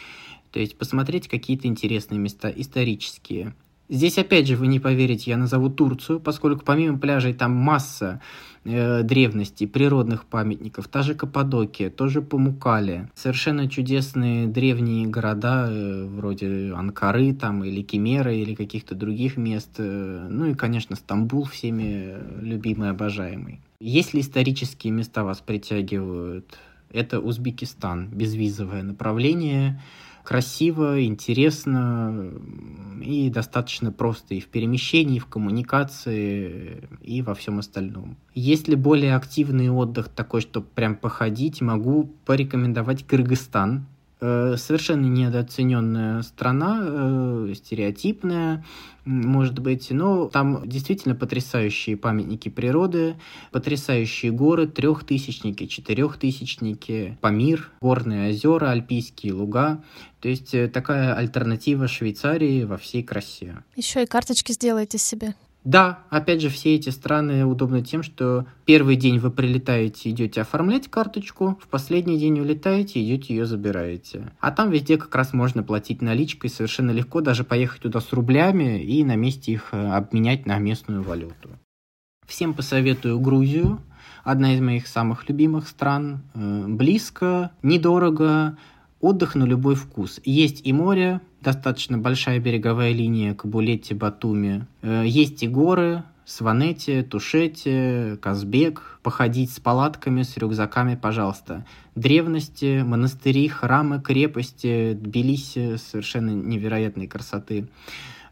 то есть посмотреть какие-то интересные места исторические, Здесь, опять же, вы не поверите, я назову Турцию, поскольку помимо пляжей там масса э, древностей, природных памятников, та же Каппадокия, тоже Памукале, совершенно чудесные древние города, э, вроде Анкары там, или Кемера, или каких-то других мест, э, ну и, конечно, Стамбул всеми любимый, обожаемый. Если исторические места вас притягивают, это Узбекистан, безвизовое направление – красиво, интересно и достаточно просто и в перемещении, и в коммуникации, и во всем остальном. Если более активный отдых такой, чтобы прям походить, могу порекомендовать Кыргызстан. Э, совершенно недооцененная страна, э, стереотипная, может быть, но там действительно потрясающие памятники природы, потрясающие горы, трехтысячники, четырехтысячники, Памир, горные озера, альпийские луга. То есть э, такая альтернатива Швейцарии во всей красе. Еще и карточки сделайте себе. Да, опять же, все эти страны удобны тем, что первый день вы прилетаете, идете оформлять карточку, в последний день улетаете, идете ее забираете. А там везде как раз можно платить наличкой совершенно легко, даже поехать туда с рублями и на месте их э, обменять на местную валюту. Всем посоветую Грузию, одна из моих самых любимых стран. Э, близко, недорого, отдых на любой вкус. Есть и море, достаточно большая береговая линия к Булете, Батуми. Э, есть и горы, Сванете, Тушете, Казбек. Походить с палатками, с рюкзаками, пожалуйста. Древности, монастыри, храмы, крепости, Тбилиси совершенно невероятной красоты.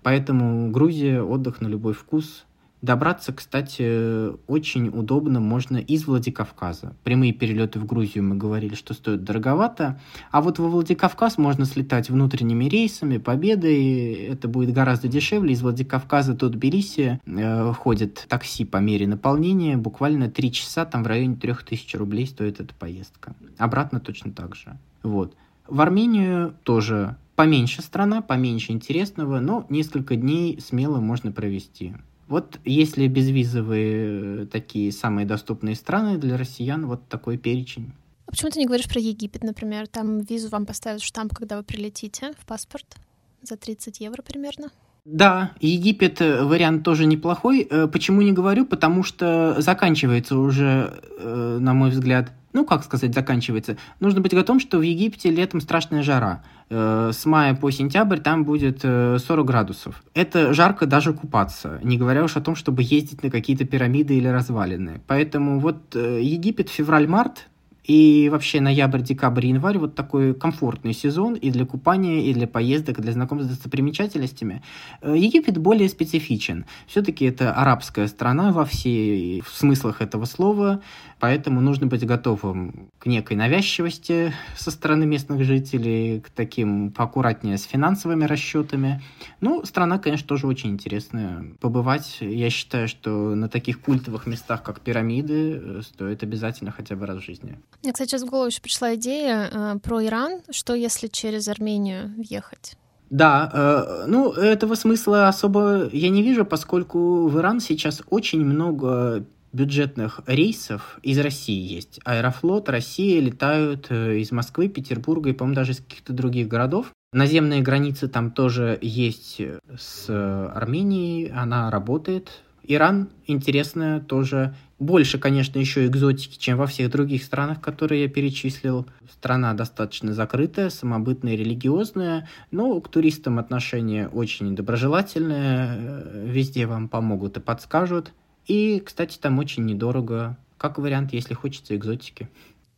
Поэтому Грузия, отдых на любой вкус – Добраться, кстати, очень удобно можно из Владикавказа. Прямые перелеты в Грузию мы говорили, что стоят дороговато. А вот во Владикавказ можно слетать внутренними рейсами, победой. Это будет гораздо дешевле. Из Владикавказа до Тбилиси э, ходит такси по мере наполнения. Буквально 3 часа, там в районе 3000 рублей стоит эта поездка. Обратно точно так же. Вот. В Армению тоже поменьше страна, поменьше интересного, но несколько дней смело можно провести. Вот если безвизовые э, такие самые доступные страны для россиян, вот такой перечень. А почему ты не говоришь про Египет, например? Там визу вам поставят штамп, когда вы прилетите в паспорт за 30 евро примерно. Да, Египет э, вариант тоже неплохой. Э, почему не говорю? Потому что заканчивается уже, на мой взгляд, ну, как сказать, заканчивается. Нужно быть готовым, что в Египте летом страшная жара. Э, с мая по сентябрь там будет 40 э, градусов. Это жарко даже купаться, не говоря уж о том, чтобы ездить на какие-то пирамиды или развалины. Поэтому вот э, Египет, февраль-март, и вообще ноябрь, декабрь, январь вот такой комфортный сезон и для купания, и для поездок, и для знакомства с достопримечательностями. Египет более специфичен. Все-таки это арабская страна во всех смыслах этого слова, поэтому нужно быть готовым к некой навязчивости со стороны местных жителей, к таким поаккуратнее с финансовыми расчетами. Ну, страна, конечно, тоже очень интересная. Побывать, я считаю, что на таких культовых местах, как пирамиды, э, стоит обязательно хотя бы раз в жизни. Мне, кстати, сейчас в голову еще пришла идея э, про Иран. Что если через Армению въехать? Да, э, ну, этого смысла особо я не вижу, поскольку в Иран сейчас очень много бюджетных рейсов из России есть. Аэрофлот, Россия летают э, из Москвы, Петербурга и, по-моему, даже из каких-то других городов. Наземные границы там тоже есть с Арменией, она работает. Иран интересная тоже больше, конечно, еще экзотики, чем во всех других странах, которые я перечислил. Страна достаточно закрытая, самобытная, религиозная, но к туристам отношение очень доброжелательное, э, везде вам помогут и подскажут. И, кстати, там очень недорого, как вариант, если хочется экзотики.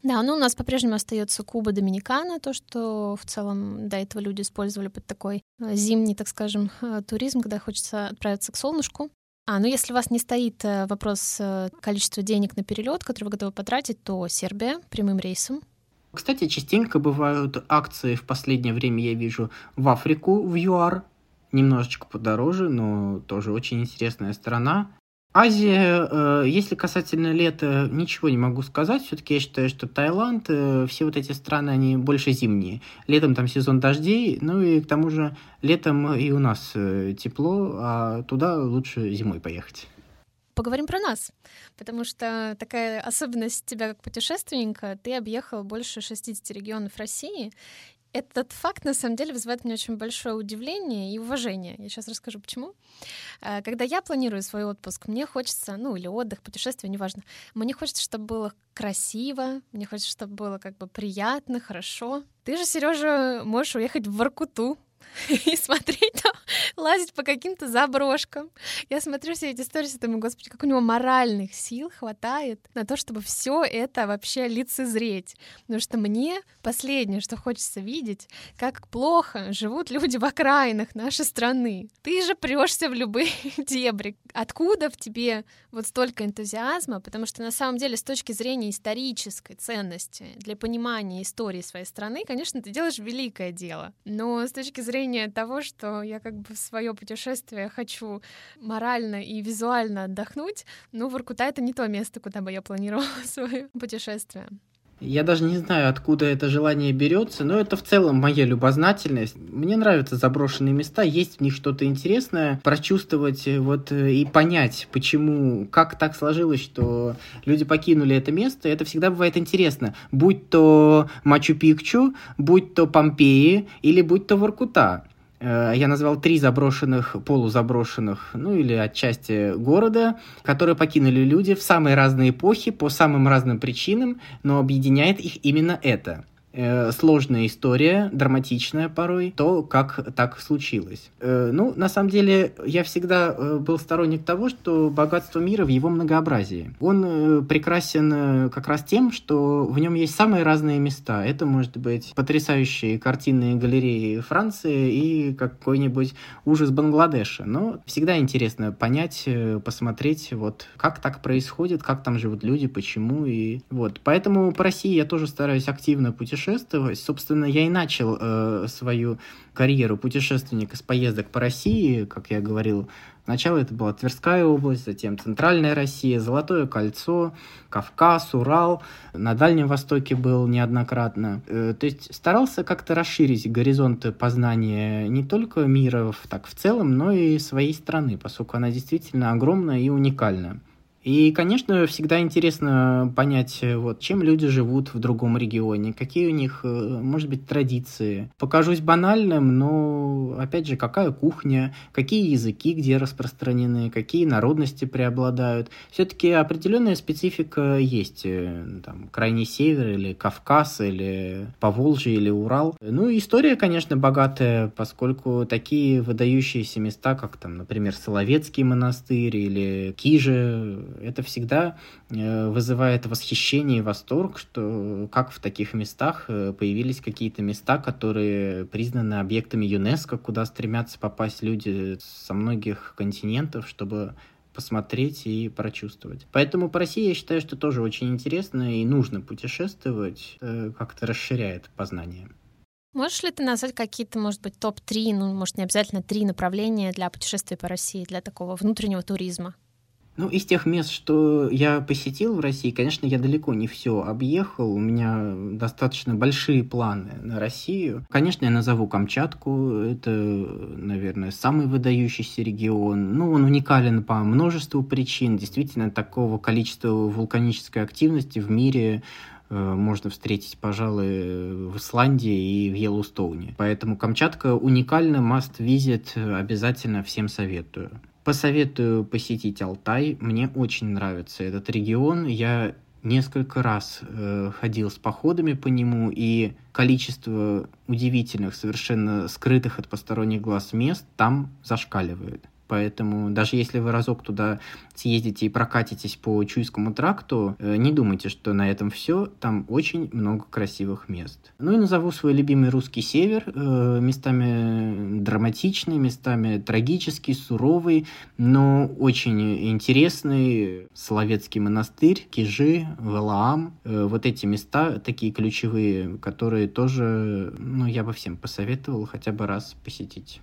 Да, ну у нас по-прежнему остается Куба, Доминикана, то, что в целом до этого люди использовали под такой э, зимний, так скажем, э, туризм, когда хочется отправиться к солнышку. А, ну если у вас не стоит э, вопрос количества денег на перелет, который вы готовы потратить, то Сербия прямым рейсом. Кстати, частенько бывают акции в последнее время, я вижу, в Африку, в ЮАР, немножечко подороже, но тоже очень интересная страна. Азия, э, если касательно лета, ничего не могу сказать. Все-таки я считаю, что Таиланд, э, все вот эти страны, они больше зимние. Летом там сезон дождей, ну и к тому же летом и у нас э, тепло, а туда лучше зимой поехать. Поговорим про нас, потому что такая особенность тебя как путешественника, ты объехал больше 60 регионов России, этот факт, на самом деле, вызывает мне очень большое удивление и уважение. Я сейчас расскажу, почему. Э, когда я планирую свой отпуск, мне хочется, ну, или отдых, путешествие, неважно, мне хочется, чтобы было красиво, мне хочется, чтобы было как бы приятно, хорошо. Ты же, Сережа, можешь уехать в Воркуту, [laughs] и смотреть там, лазить по каким-то заброшкам. Я смотрю все эти истории и думаю, господи, как у него моральных сил хватает на то, чтобы все это вообще лицезреть. Потому что мне последнее, что хочется видеть, как плохо живут люди в окраинах нашей страны. Ты же прешься в любые [laughs] дебри. Откуда в тебе вот столько энтузиазма? Потому что на самом деле с точки зрения исторической ценности, для понимания истории своей страны, конечно, ты делаешь великое дело. Но с точки зрения ощущение того, что я как бы в свое путешествие хочу морально и визуально отдохнуть, ну, Воркута — это не то место, куда бы я планировала [laughs] свое путешествие. Я даже не знаю, откуда это желание берется, но это в целом моя любознательность. Мне нравятся заброшенные места, есть в них что-то интересное, прочувствовать э, вот э, и понять, почему, как так сложилось, что люди покинули это место, это всегда бывает интересно. Будь то Мачу-Пикчу, будь то Помпеи или будь то Воркута. Э, я назвал три заброшенных, полузаброшенных, ну или отчасти города, которые покинули люди в самые разные эпохи по самым разным причинам, но объединяет их именно это – э, сложная история, драматичная порой, то, как так случилось. Э, ну, на самом деле, я всегда э, был сторонник того, что богатство мира в его многообразии. Он прекрасен как раз тем, что в нем есть самые разные места. Это может быть потрясающие картинные галереи Франции и какой-нибудь ужас Бангладеша. Но всегда интересно понять, посмотреть, вот как так происходит, как там живут люди, почему и вот. Поэтому по России я тоже стараюсь активно путешествовать путешествовать. Собственно, я и начал э, свою карьеру путешественника с поездок по России, как я говорил. Сначала это была Тверская область, затем Центральная Россия, Золотое кольцо, Кавказ, Урал. На Дальнем Востоке был неоднократно. Э, то есть старался как-то расширить горизонты познания не только мира так в целом, но и своей страны, поскольку она действительно огромная и уникальна. И, конечно, всегда интересно понять, э, вот, чем люди живут в другом регионе, какие у них, э, может быть, традиции. Покажусь банальным, но, опять же, какая кухня, какие языки где распространены, какие народности преобладают. Все-таки определенная специфика есть. Э, там, Крайний Север или Кавказ, или Поволжье, или Урал. Ну, история, конечно, богатая, поскольку такие выдающиеся места, как, там, например, Соловецкий монастырь или Кижи, это всегда э, вызывает восхищение и восторг, что как в таких местах э, появились какие-то места, которые признаны объектами ЮНЕСКО, куда стремятся попасть люди со многих континентов, чтобы посмотреть и прочувствовать. Поэтому по России я считаю, что тоже очень интересно и нужно путешествовать, как-то расширяет познание. Можешь ли ты назвать какие-то, может быть, топ-3, ну, может, не обязательно три направления для путешествий по России, для такого внутреннего туризма? Ну, из тех мест, что я посетил в России, конечно, я далеко не все объехал. У меня достаточно большие планы на Россию. Конечно, я назову Камчатку. Это, наверное, самый выдающийся регион. Ну, он уникален по множеству причин. Действительно, такого количества вулканической активности в мире э, можно встретить, пожалуй, в Исландии и в Йеллоустоуне. Поэтому Камчатка уникальна, must visit, обязательно всем советую. Посоветую посетить Алтай. Мне очень нравится этот регион. Я несколько раз э, ходил с походами по нему, и количество удивительных, совершенно скрытых от посторонних глаз мест там зашкаливает. Поэтому даже если вы разок туда съездите и прокатитесь по Чуйскому тракту, э, не думайте, что на этом все. Там очень много красивых мест. Ну и назову свой любимый русский север. Э, местами драматичный, местами трагический, суровый, но очень интересный. Соловецкий монастырь, Кижи, Валаам. Э, вот эти места такие ключевые, которые тоже, ну, я бы всем посоветовал хотя бы раз посетить.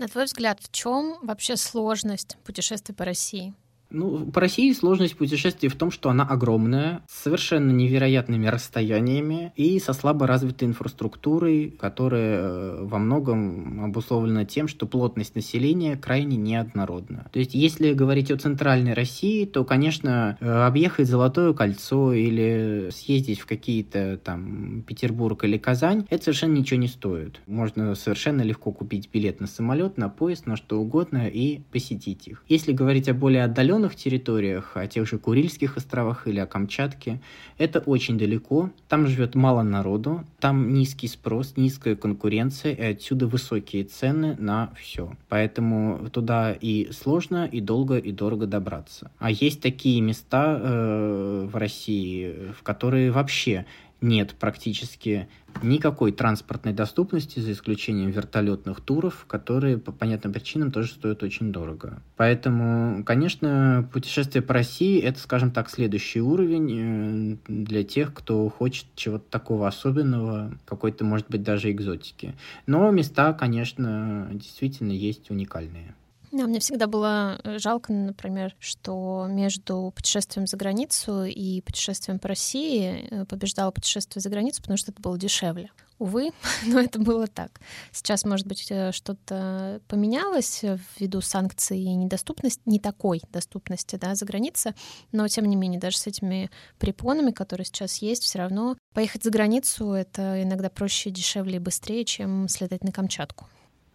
На твой взгляд, в чем вообще сложность путешествий по России? Ну, по России сложность путешествий в том, что она огромная, с совершенно невероятными расстояниями и со слабо развитой инфраструктурой, которая э, во многом обусловлена тем, что плотность населения крайне неоднородна. То есть, если говорить о центральной России, то, конечно, э, объехать Золотое кольцо или съездить в какие-то там Петербург или Казань, это совершенно ничего не стоит. Можно совершенно легко купить билет на самолет, на поезд, на что угодно и посетить их. Если говорить о более отдаленных отдаленных территориях, о тех же Курильских островах или о Камчатке, это очень далеко, там живет мало народу, там низкий спрос, низкая конкуренция, и отсюда высокие цены на все. Поэтому туда и сложно, и долго, и дорого добраться. А есть такие места э, в России, в которые вообще нет практически никакой транспортной доступности, за исключением вертолетных туров, которые по понятным причинам тоже стоят очень дорого. Поэтому, конечно, путешествие по России — это, скажем так, следующий уровень э, для тех, кто хочет чего-то такого особенного, какой-то, может быть, даже экзотики. Но места, конечно, действительно есть уникальные. Да, мне всегда было э, жалко, например, что между путешествием за границу и путешествием по России э, побеждало путешествие за границу, потому что это было дешевле. Увы, [laughs] но это было так. Сейчас, может быть, э, что-то поменялось ввиду санкций и недоступности, не такой доступности да, за границей, но тем не менее, даже с этими препонами, которые сейчас есть, все равно поехать за границу это иногда проще, дешевле и быстрее, чем слетать на Камчатку.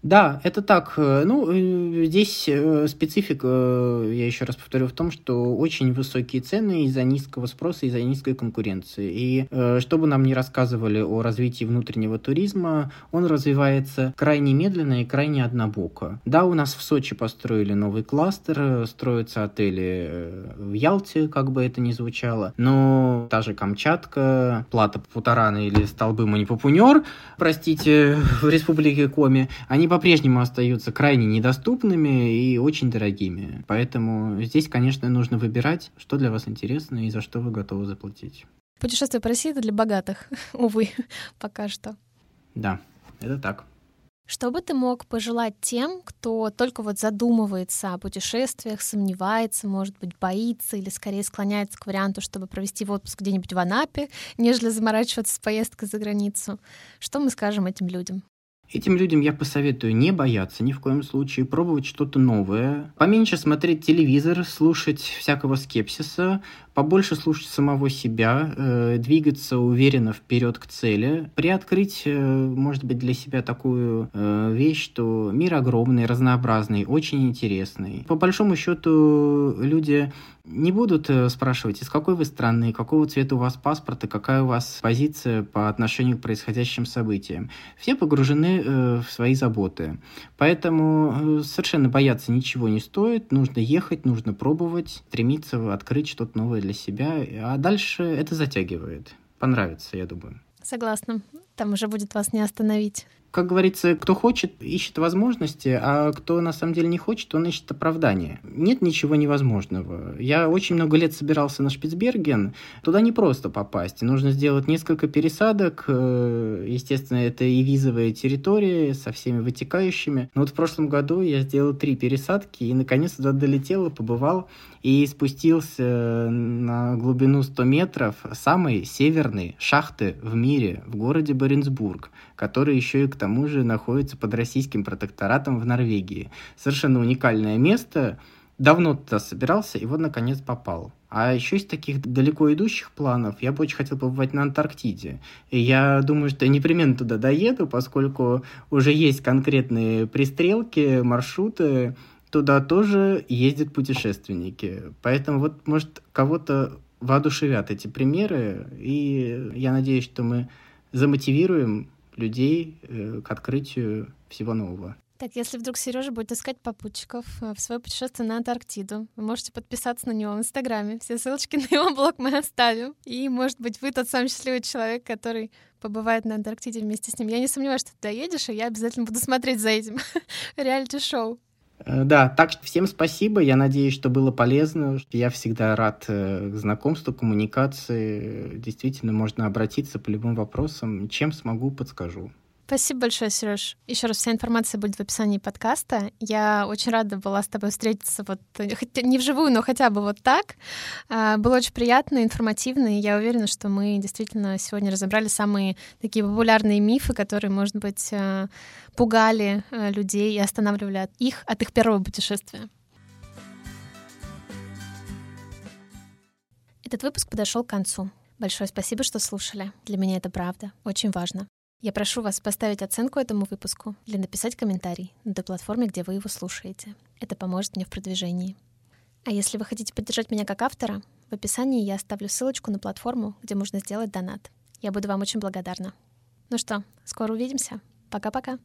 Да, это так. Э, ну, э, здесь э, специфика, я еще раз повторю, в том, что очень высокие цены из-за низкого спроса, из-за низкой конкуренции. И чтобы нам не рассказывали о развитии внутреннего туризма, он развивается крайне медленно и крайне однобоко. Да, у нас в Сочи построили новый кластер, строятся отели в Ялте, как бы это ни звучало, но та же Камчатка, Плата Путарана или Столбы Манипупунер, простите, в Республике Коми, они по-прежнему остаются крайне недоступными и очень дорогими. Поэтому здесь, конечно, нужно выбирать, что для вас интересно и за что вы готовы заплатить. Путешествие по России — это для богатых, [laughs] увы, пока что. Да, это так. Что бы ты мог пожелать тем, кто только вот задумывается о путешествиях, сомневается, может быть, боится или скорее склоняется к варианту, чтобы провести в отпуск где-нибудь в Анапе, нежели заморачиваться с поездкой за границу? Что мы скажем этим людям? Этим людям я посоветую не бояться ни в коем случае, пробовать что-то новое, поменьше смотреть телевизор, слушать всякого скепсиса, побольше слушать самого себя, э, двигаться уверенно вперед к цели, приоткрыть, э, может быть, для себя такую э, вещь, что мир огромный, разнообразный, очень интересный. По большому счету, люди не будут э, спрашивать, из какой вы страны, какого цвета у вас паспорт и какая у вас позиция по отношению к происходящим событиям. Все погружены э, в свои заботы. Поэтому э, совершенно бояться ничего не стоит. Нужно ехать, нужно пробовать, стремиться открыть что-то новое для себя, а дальше это затягивает. Понравится, я думаю. Согласна. Там уже будет вас не остановить как говорится, кто хочет, ищет возможности, а кто на самом деле не хочет, он ищет оправдания. Нет ничего невозможного. Я очень много лет собирался на Шпицберген. Туда не просто попасть. Нужно сделать несколько пересадок. Э, естественно, это и визовая территория со всеми вытекающими. Но вот в прошлом году я сделал три пересадки и наконец туда долетел и побывал и спустился на глубину 100 метров самой северной шахты в мире в городе Баренцбург, который еще и к тому же находится под российским протекторатом в Норвегии. Совершенно уникальное место. Давно туда собирался и вот наконец попал. А еще из таких далеко идущих планов я бы очень хотел побывать на Антарктиде. И я думаю, что я непременно туда доеду, поскольку уже есть конкретные пристрелки, маршруты, туда тоже ездят путешественники. Поэтому вот, может, кого-то воодушевят эти примеры, и я надеюсь, что мы замотивируем людей э, к открытию всего нового. Так, если вдруг Сережа будет искать попутчиков э, в свое путешествие на Антарктиду, вы можете подписаться на него в Инстаграме. Все ссылочки [laughs] на его блог мы оставим. И, может быть, вы тот самый счастливый человек, который побывает на Антарктиде вместе с ним. Я не сомневаюсь, что ты доедешь, и я обязательно буду смотреть за этим [laughs] реалити-шоу. Э, да, так что всем спасибо. Я надеюсь, что было полезно. Я всегда рад э, знакомству, коммуникации. Действительно, можно обратиться по любым вопросам. Чем смогу, подскажу. Спасибо большое, Сереж. Еще раз, вся информация будет в описании подкаста. Я очень рада была с тобой встретиться, вот хотя не вживую, но хотя бы вот так. А, было очень приятно, информативно, и я уверена, что мы действительно сегодня разобрали самые такие популярные мифы, которые, может быть, а, пугали а, людей и останавливали их от их первого путешествия. Этот выпуск подошел к концу. Большое спасибо, что слушали. Для меня это правда. Очень важно. Я прошу вас поставить оценку этому выпуску или написать комментарий на той платформе, где вы его слушаете. Это поможет мне в продвижении. А если вы хотите поддержать меня как автора, в описании я оставлю ссылочку на платформу, где можно сделать донат. Я буду вам очень благодарна. Ну что, скоро увидимся. Пока-пока.